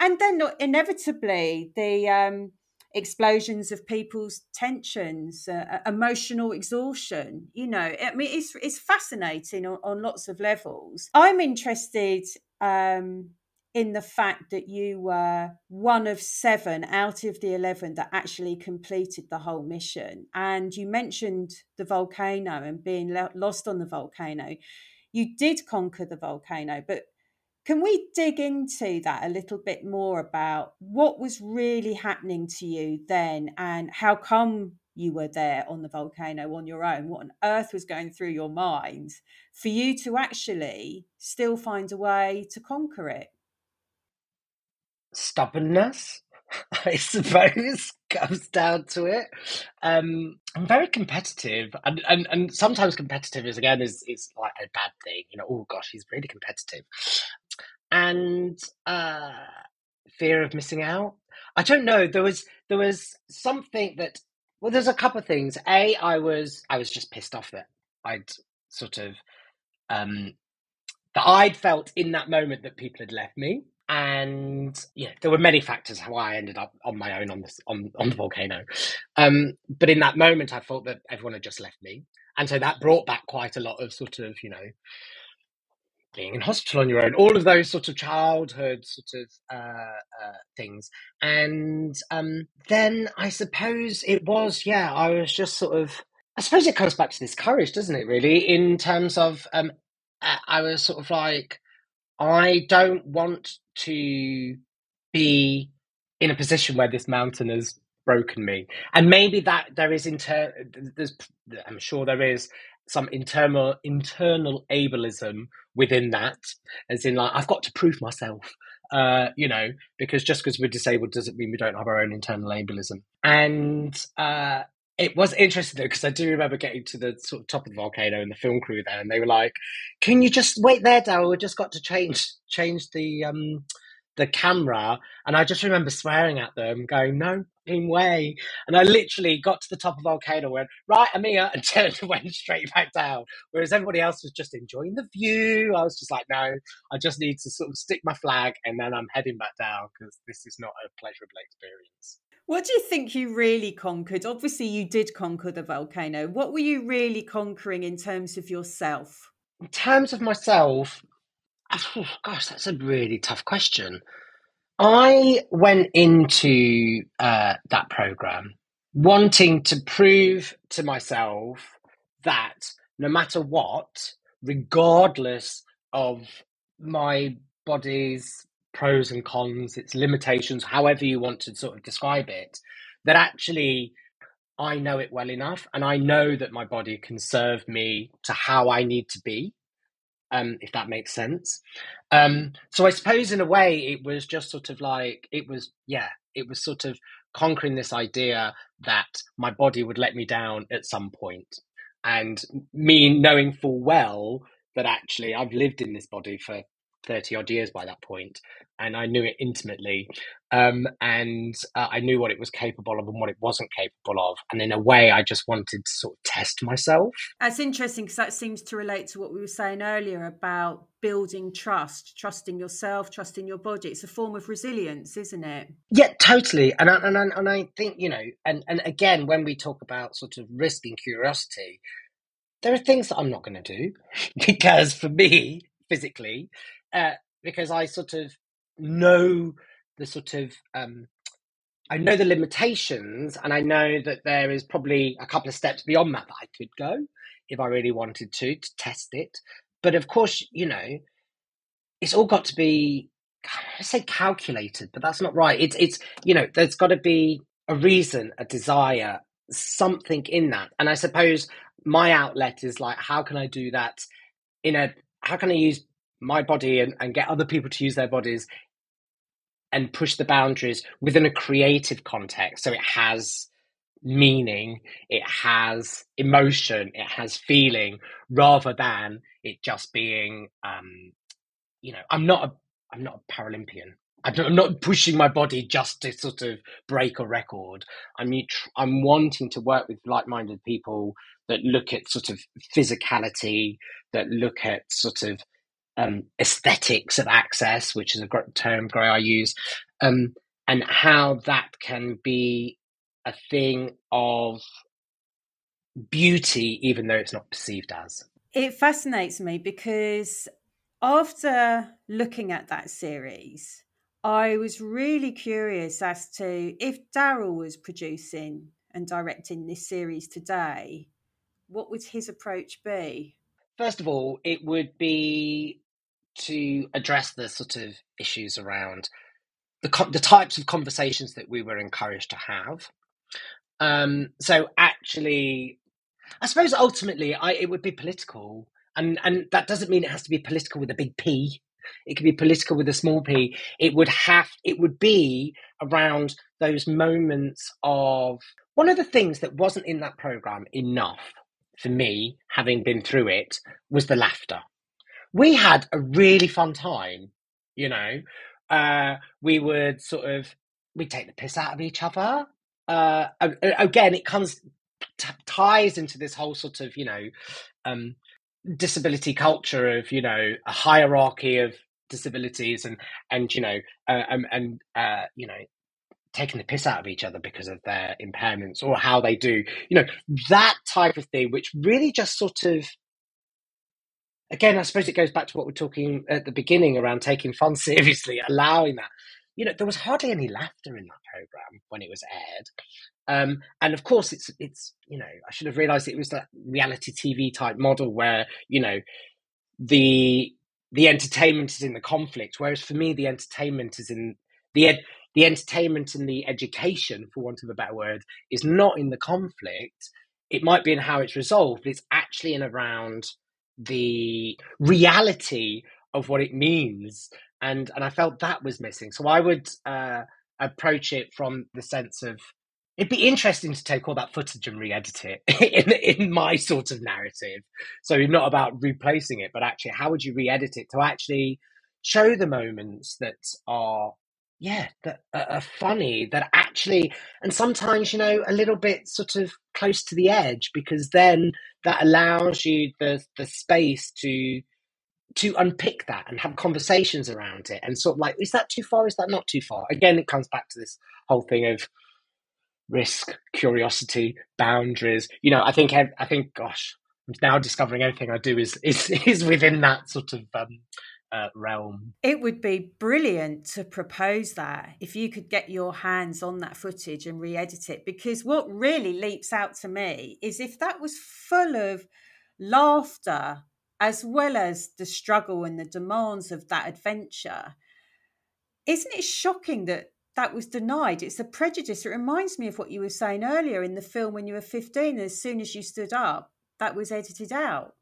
A: and then inevitably the um, explosions of people's tensions, uh, uh, emotional exhaustion. You know, I mean, it's it's fascinating on, on lots of levels. I'm interested. Um, in the fact that you were one of seven out of the 11 that actually completed the whole mission. And you mentioned the volcano and being lost on the volcano. You did conquer the volcano, but can we dig into that a little bit more about what was really happening to you then and how come you were there on the volcano on your own? What on earth was going through your mind for you to actually still find a way to conquer it?
B: Stubbornness, I suppose, comes down to it. Um, I'm very competitive, and, and and sometimes competitive is again is is like a bad thing. You know, oh gosh, he's really competitive and uh, fear of missing out. I don't know. There was there was something that well, there's a couple of things. A, I was I was just pissed off that I'd sort of um, that I'd felt in that moment that people had left me. And yeah, there were many factors how I ended up on my own on this on, on the volcano. Um, but in that moment I thought that everyone had just left me. And so that brought back quite a lot of sort of, you know, being in hospital on your own, all of those sort of childhood sort of uh, uh, things. And um, then I suppose it was, yeah, I was just sort of, I suppose it comes back to this courage, doesn't it, really, in terms of, um, I was sort of like, I don't want to be in a position where this mountain has broken me. And maybe that there is inter, there's, I'm sure there is some internal internal ableism within that, as in like I've got to prove myself. Uh, you know, because just because we're disabled doesn't mean we don't have our own internal ableism. And uh, it was interesting though because I do remember getting to the sort of top of the volcano and the film crew there, and they were like, "Can you just wait there, Daryl? We've just got to change change the um the camera." And I just remember swearing at them, going, "No, way. And I literally got to the top of volcano, went, right, here, and turned and went straight back down. Whereas everybody else was just enjoying the view. I was just like, no, I just need to sort of stick my flag and then I'm heading back down because this is not a pleasurable experience.
A: What do you think you really conquered? Obviously, you did conquer the volcano. What were you really conquering in terms of yourself?
B: In terms of myself, oh, gosh, that's a really tough question. I went into uh, that program wanting to prove to myself that no matter what, regardless of my body's pros and cons, its limitations, however you want to sort of describe it, that actually I know it well enough and I know that my body can serve me to how I need to be um, if that makes sense. Um, so I suppose in a way it was just sort of like it was, yeah, it was sort of conquering this idea that my body would let me down at some point, and me knowing full well that actually I've lived in this body for 30 odd years by that point and I knew it intimately um, and uh, I knew what it was capable of and what it wasn't capable of and in a way I just wanted to sort of test myself.
A: That's interesting because that seems to relate to what we were saying earlier about building trust trusting yourself trusting your body. It's a form of resilience isn't it?
B: Yeah totally and I, and I, and I think you know and and again when we talk about sort of risk and curiosity there are things that I'm not going to do because for me, physically, uh, because I sort of know the sort of um, I know the limitations, and I know that there is probably a couple of steps beyond that that I could go if I really wanted to to test it. But of course, you know, it's all got to be I say calculated, but that's not right. It's it's you know, there's got to be a reason, a desire, something in that. And I suppose my outlet is like, how can I do that in a, how can I use my body and, and get other people to use their bodies and push the boundaries within a creative context so it has meaning, it has emotion, it has feeling, rather than it just being, um, you know, I'm not a, I'm not a Paralympian. I'm not pushing my body just to sort of break a record. I'm I'm wanting to work with like-minded people that look at sort of physicality, that look at sort of um, aesthetics of access, which is a term Graeae use, um, and how that can be a thing of beauty, even though it's not perceived as.
A: It fascinates me because after looking at that series, I was really curious as to if Daryl was producing and directing this series today, what would his approach be?
B: First of all, it would be to address the sort of issues around the the types of conversations that we were encouraged to have. Um, so actually, I suppose ultimately, I, it would be political, and and that doesn't mean it has to be political with a big P. It could be political with a small p. It would have. It would be around those moments of one of the things that wasn't in that program enough for me, having been through it, was the laughter. We had a really fun time, you know. Uh, we would sort of we take the piss out of each other. Uh, again, it comes t- ties into this whole sort of you know um, disability culture of you know a hierarchy of disabilities and and you know uh, um, and uh, you know taking the piss out of each other because of their impairments or how they do you know that type of thing which really just sort of again i suppose it goes back to what we're talking at the beginning around taking fun seriously allowing that you know there was hardly any laughter in that program when it was aired um, and of course it's it's you know i should have realized it was that reality tv type model where you know the the entertainment is in the conflict whereas for me the entertainment is in the ed- the entertainment and the education, for want of a better word, is not in the conflict. It might be in how it's resolved, but it's actually in around the reality of what it means. And and I felt that was missing. So I would uh, approach it from the sense of it'd be interesting to take all that footage and re-edit it in in my sort of narrative. So not about replacing it, but actually how would you re-edit it to actually show the moments that are yeah, that are funny, that actually, and sometimes, you know, a little bit sort of close to the edge, because then that allows you the the space to to unpick that and have conversations around it and sort of like, is that too far? Is that not too far? Again, it comes back to this whole thing of risk, curiosity, boundaries. You know, I think I think, gosh, I'm now discovering everything I do is is is within that sort of um, uh, realm.
A: It would be brilliant to propose that if you could get your hands on that footage and re edit it. Because what really leaps out to me is if that was full of laughter as well as the struggle and the demands of that adventure, isn't it shocking that that was denied? It's a prejudice. It reminds me of what you were saying earlier in the film when you were 15. As soon as you stood up, that was edited out.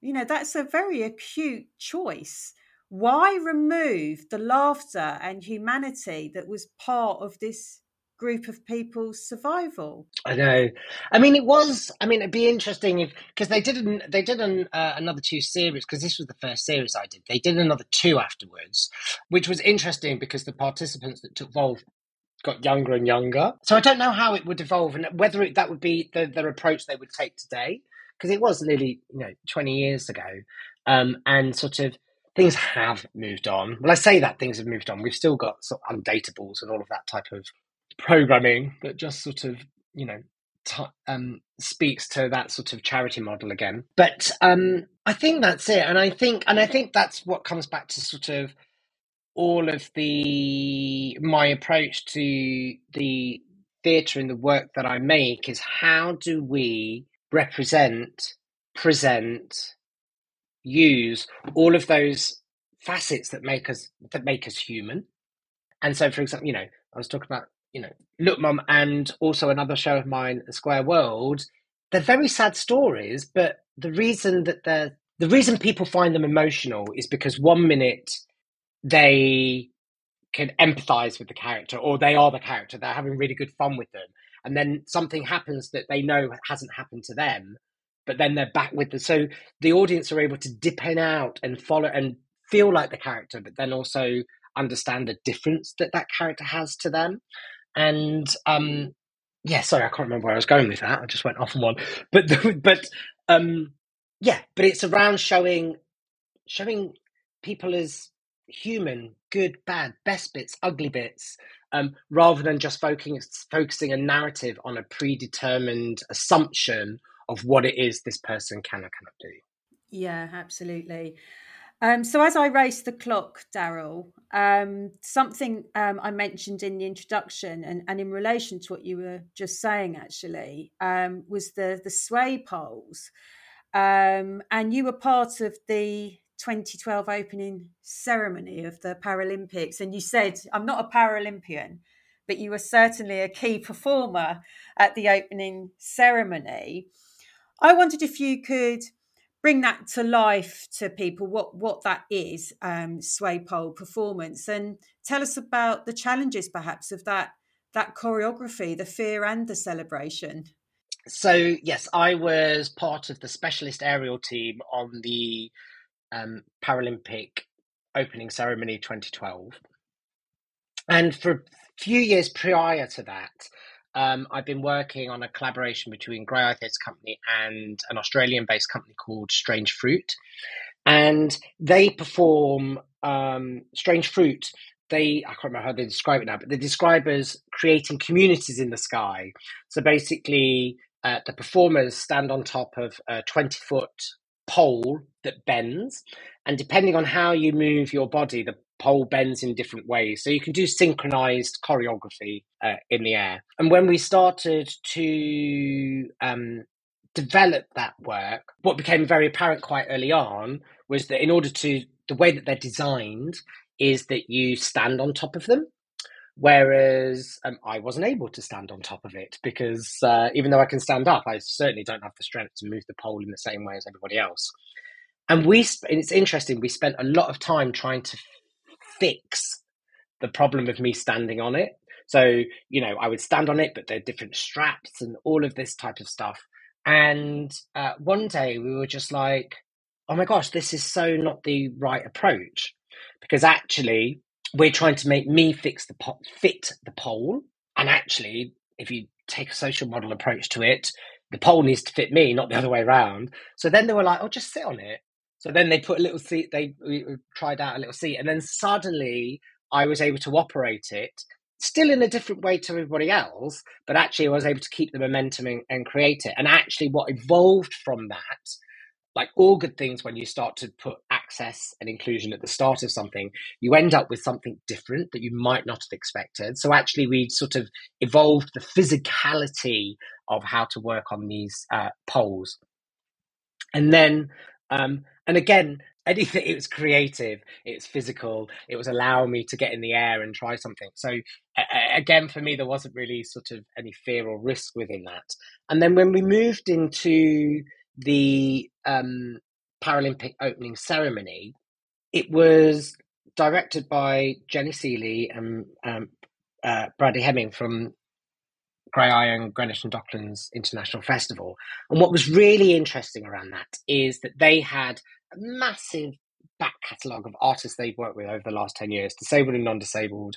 A: You know, that's a very acute choice. Why remove the laughter and humanity that was part of this group of people's survival.
B: I know. I mean, it was. I mean, it'd be interesting if because they did an, they did an, uh, another two series because this was the first series I did. They did another two afterwards, which was interesting because the participants that took Volve got younger and younger. So I don't know how it would evolve and whether it, that would be the, approach they would take today because it was nearly you know twenty years ago, um, and sort of things have moved on. Well, I say that things have moved on. We've still got sort of undatables and all of that type of programming that just sort of you know t- um, speaks to that sort of charity model again. But um, I think that's it, and I think and I think that's what comes back to sort of all of the my approach to the theatre and the work that I make is how do we represent, present, use all of those facets that make us that make us human. And so, for example, you know, I was talking about you know, Look Mum and also another show of mine, Square World, they're very sad stories, but the reason that they're the reason people find them emotional is because one minute they can empathize with the character or they are the character, they're having really good fun with them. And then something happens that they know hasn't happened to them, but then they're back with the so the audience are able to dip in out and follow and feel like the character, but then also understand the difference that that character has to them. And um, yeah, sorry, I can't remember where I was going with that. I just went off on one. But but um, yeah, but it's around showing showing people as human, good, bad, best bits, ugly bits, um, rather than just focusing focusing a narrative on a predetermined assumption of what it is this person can or cannot do.
A: Yeah, absolutely. Um, so as I race the clock, Daryl, um, something um, I mentioned in the introduction and, and in relation to what you were just saying, actually, um, was the the sway poles, um, and you were part of the 2012 opening ceremony of the Paralympics, and you said, "I'm not a Paralympian." But you were certainly a key performer at the opening ceremony. I wondered if you could bring that to life to people what what that is um, sway pole performance and tell us about the challenges perhaps of that that choreography the fear and the celebration.
B: So yes i was part of the specialist aerial team on the um, paralympic opening ceremony 2012 and for a few years prior to that um, I've been working on a collaboration between Graeae Company and an Australian based company called Strange Fruit. And they perform um, Strange Fruit. They, I can't remember how they describe it now, but they describe as creating communities in the sky. So basically, uh, the performers stand on top of a 20 foot pole that bends. And depending on how you move your body, the pole bends in different ways. So you can do synchronized choreography uh, in the air. And when we started to um, develop that work, what became very apparent quite early on was that in order to, the way that they're designed is that you stand on top of them. Whereas um, I wasn't able to stand on top of it because uh, even though I can stand up, I certainly don't have the strength to move the pole in the same way as everybody else. And we, it's interesting, we spent a lot of time trying to fix the problem of me standing on it. So, you know, I would stand on it, but there are different straps and all of this type of stuff. And uh, one day we were just like, oh my gosh, this is so not the right approach. Because actually, we're trying to make me fix the po- fit the pole. And actually, if you take a social model approach to it, the pole needs to fit me, not the other way around. So then they were like, oh, just sit on it. So then they put a little seat, they tried out a little seat, and then suddenly I was able to operate it still in a different way to everybody else, but actually I was able to keep the momentum and, and create it. And actually, what evolved from that, like all good things, when you start to put access and inclusion at the start of something, you end up with something different that you might not have expected. So actually, we sort of evolved the physicality of how to work on these uh, poles. And then um, and again, anything it was creative, it was physical, it was allowing me to get in the air and try something. So again, for me, there wasn't really sort of any fear or risk within that. And then when we moved into the um, Paralympic opening ceremony, it was directed by Jenny Sealey and um, uh, Bradley Hemming from Graeae and Greenwich and Docklands International Festival. And what was really interesting around that is that they had massive back catalogue of artists they've worked with over the last 10 years, disabled and non-disabled,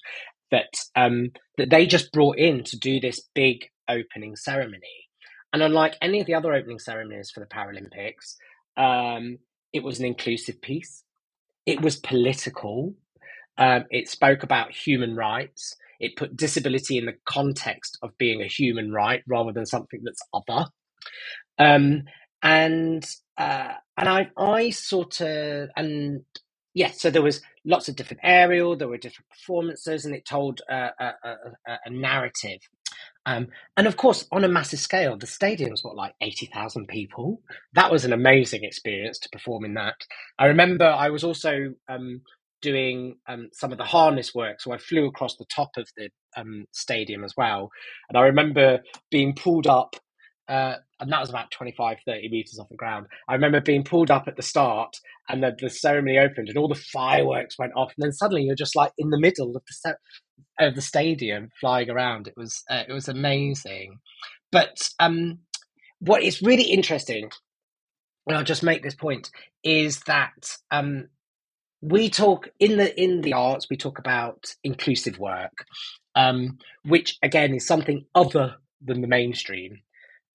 B: that um, that they just brought in to do this big opening ceremony. And unlike any of the other opening ceremonies for the Paralympics, um, it was an inclusive piece. It was political. Um, it spoke about human rights. It put disability in the context of being a human right rather than something that's other. Um, and uh, and I I sort of and yeah, so there was lots of different aerial, there were different performances, and it told a, a, a, narrative. Um, and of course, on a massive scale, the stadium's what like eighty thousand people. That was an amazing experience to perform in that. I remember I was also um, doing um, some of the harness work. So I flew across the top of the um, stadium as well. And I remember being pulled up, uh, and that was about 25, 30 meters off the ground. I remember being pulled up at the start and the, the ceremony opened and all the fireworks went off. And then suddenly you're just like in the middle of the, of the stadium flying around. It was, uh, it was amazing. But um, what is really interesting, and I'll just make this point, is that um, we talk in the in the arts we talk about inclusive work um, which again is something other than the mainstream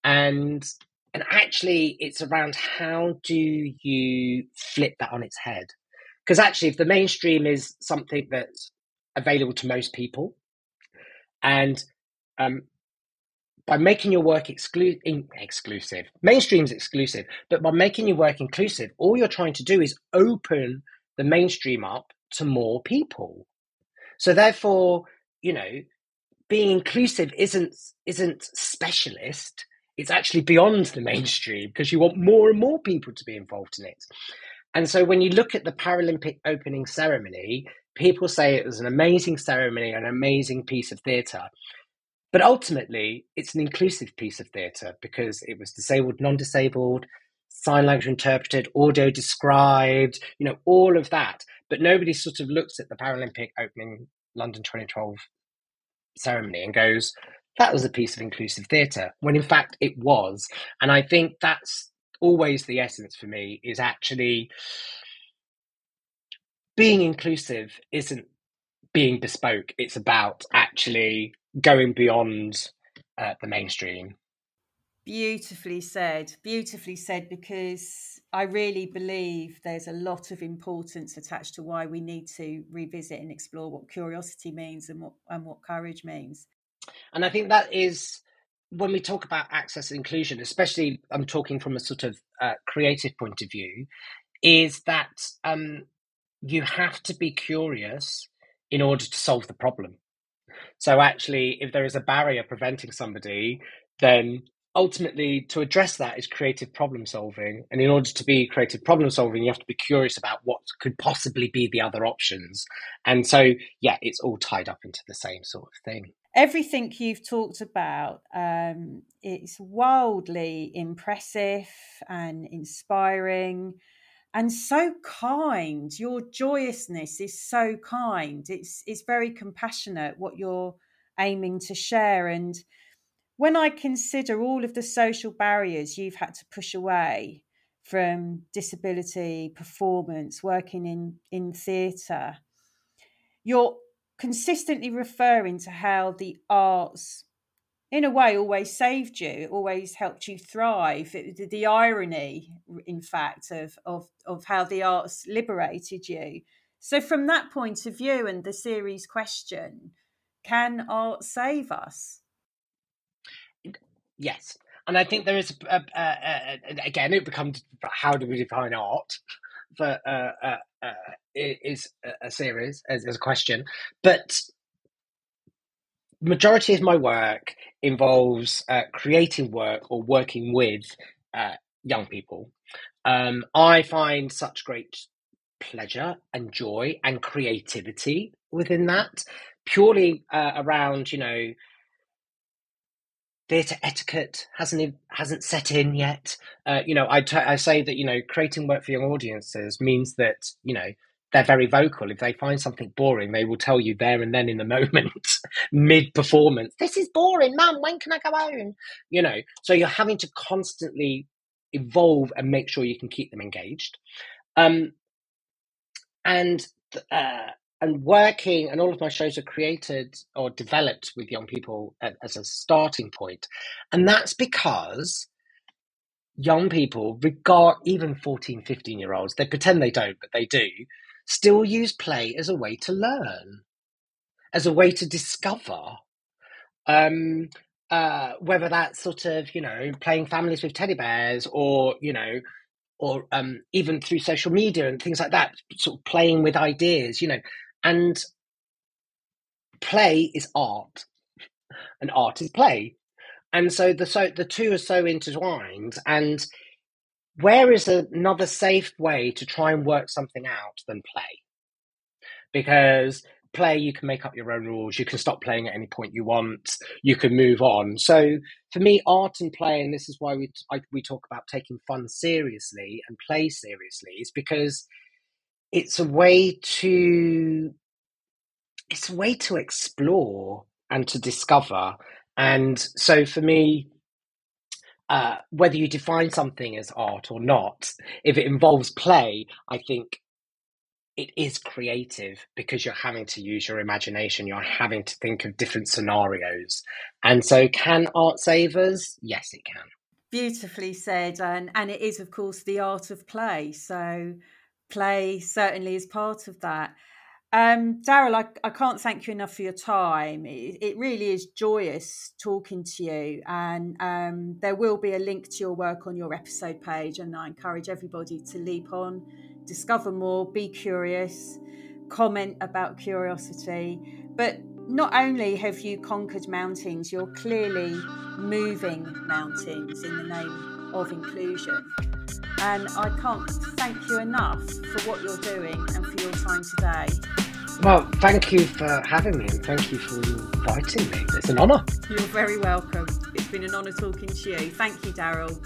B: and and actually it's around how do you flip that on its head because actually if the mainstream is something that's available to most people and um, by making your work exclu- in- exclusive mainstream's exclusive but by making your work inclusive all you're trying to do is open the mainstream up to more people. So therefore, you know, being inclusive isn't isn't specialist. It's actually beyond the mainstream because you want more and more people to be involved in it. And so when you look at the Paralympic opening ceremony, people say it was an amazing ceremony, an amazing piece of theatre. But ultimately, it's an inclusive piece of theatre because it was disabled, non disabled, sign language interpreted, audio described, you know, all of that. But nobody sort of looks at the Paralympic opening London 2012 ceremony and goes, that was a piece of inclusive theatre, when in fact it was. And I think that's always the essence for me is actually being inclusive isn't being bespoke, it's about actually going beyond uh, the mainstream
A: Beautifully said. Beautifully said, because I really believe there's a lot of importance attached to why we need to revisit and explore what curiosity means and what and what courage means.
B: And I think that is when we talk about access and inclusion, especially I'm talking from a sort of uh, creative point of view, is that um, you have to be curious in order to solve the problem. So actually, if there is a barrier preventing somebody, then ultimately to address that is creative problem solving. And in order to be creative problem solving you have to be curious about what could possibly be the other options. And so yeah it's all tied up into the same sort of thing
A: everything you've talked about um, it's wildly impressive and inspiring and so kind. Your joyousness is so kind. It's it's very compassionate what you're aiming to share. And when I consider all of the social barriers you've had to push away from disability, performance, working in, in theatre, you're consistently referring to how the arts, in a way, always saved you, always helped you thrive. It, the irony, in fact, of, of, of how the arts liberated you. So, from that point of view, and the series question, can art save us?
B: Yes, and I think there is a, a, a, again it becomes how do we define art for uh, uh, uh, is a series as, as a question, but majority of my work involves uh, creating work or working with uh, young people. Um, I find such great pleasure and joy and creativity within that, purely uh, around you know theatre etiquette hasn't hasn't set in yet. Uh, you know, I, t- I say that you know creating work for young audiences means that you know they're very vocal. If they find something boring, they will tell you there and then in the moment, mid performance, this is boring, mum. When can I go home? You know, so you're having to constantly evolve and make sure you can keep them engaged. Um, and uh, and working and all of my shows are created or developed with young people as a starting point and that's because young people regard even 14 15 year olds they pretend they don't but they do still use play as a way to learn as a way to discover um uh whether that's sort of you know playing families with teddy bears or you know or um, even through social media and things like that, sort of playing with ideas, you know. And play is art, and art is play, and so the so the two are so intertwined. And where is another safe way to try and work something out than play? Because play, you can make up your own rules. You can stop playing at any point you want. You can move on. So for me, art and play, and this is why we I, we talk about taking fun seriously and play seriously, is because it's a way to it's a way to explore and to discover. And so for me, uh, whether you define something as art or not, if it involves play, I think it is creative because you're having to use your imagination. You're having to think of different scenarios. And so, can art save us? Yes, it can.
A: Beautifully said. And, and it is, of course, the art of play. So, play certainly is part of that. Um, Daryl, I, I can't thank you enough for your time. It, it really is joyous talking to you. And um, there will be a link to your work on your episode page. And I encourage everybody to leap on, discover more, be curious, comment about curiosity. But not only have you conquered mountains, you're clearly moving mountains in the name of inclusion. And I can't thank you enough for what you're doing and for your time today.
B: Well, thank you for having me and thank you for inviting me. It's an honour.
A: You're very welcome. It's been an honour talking to you. Thank you, Daryl.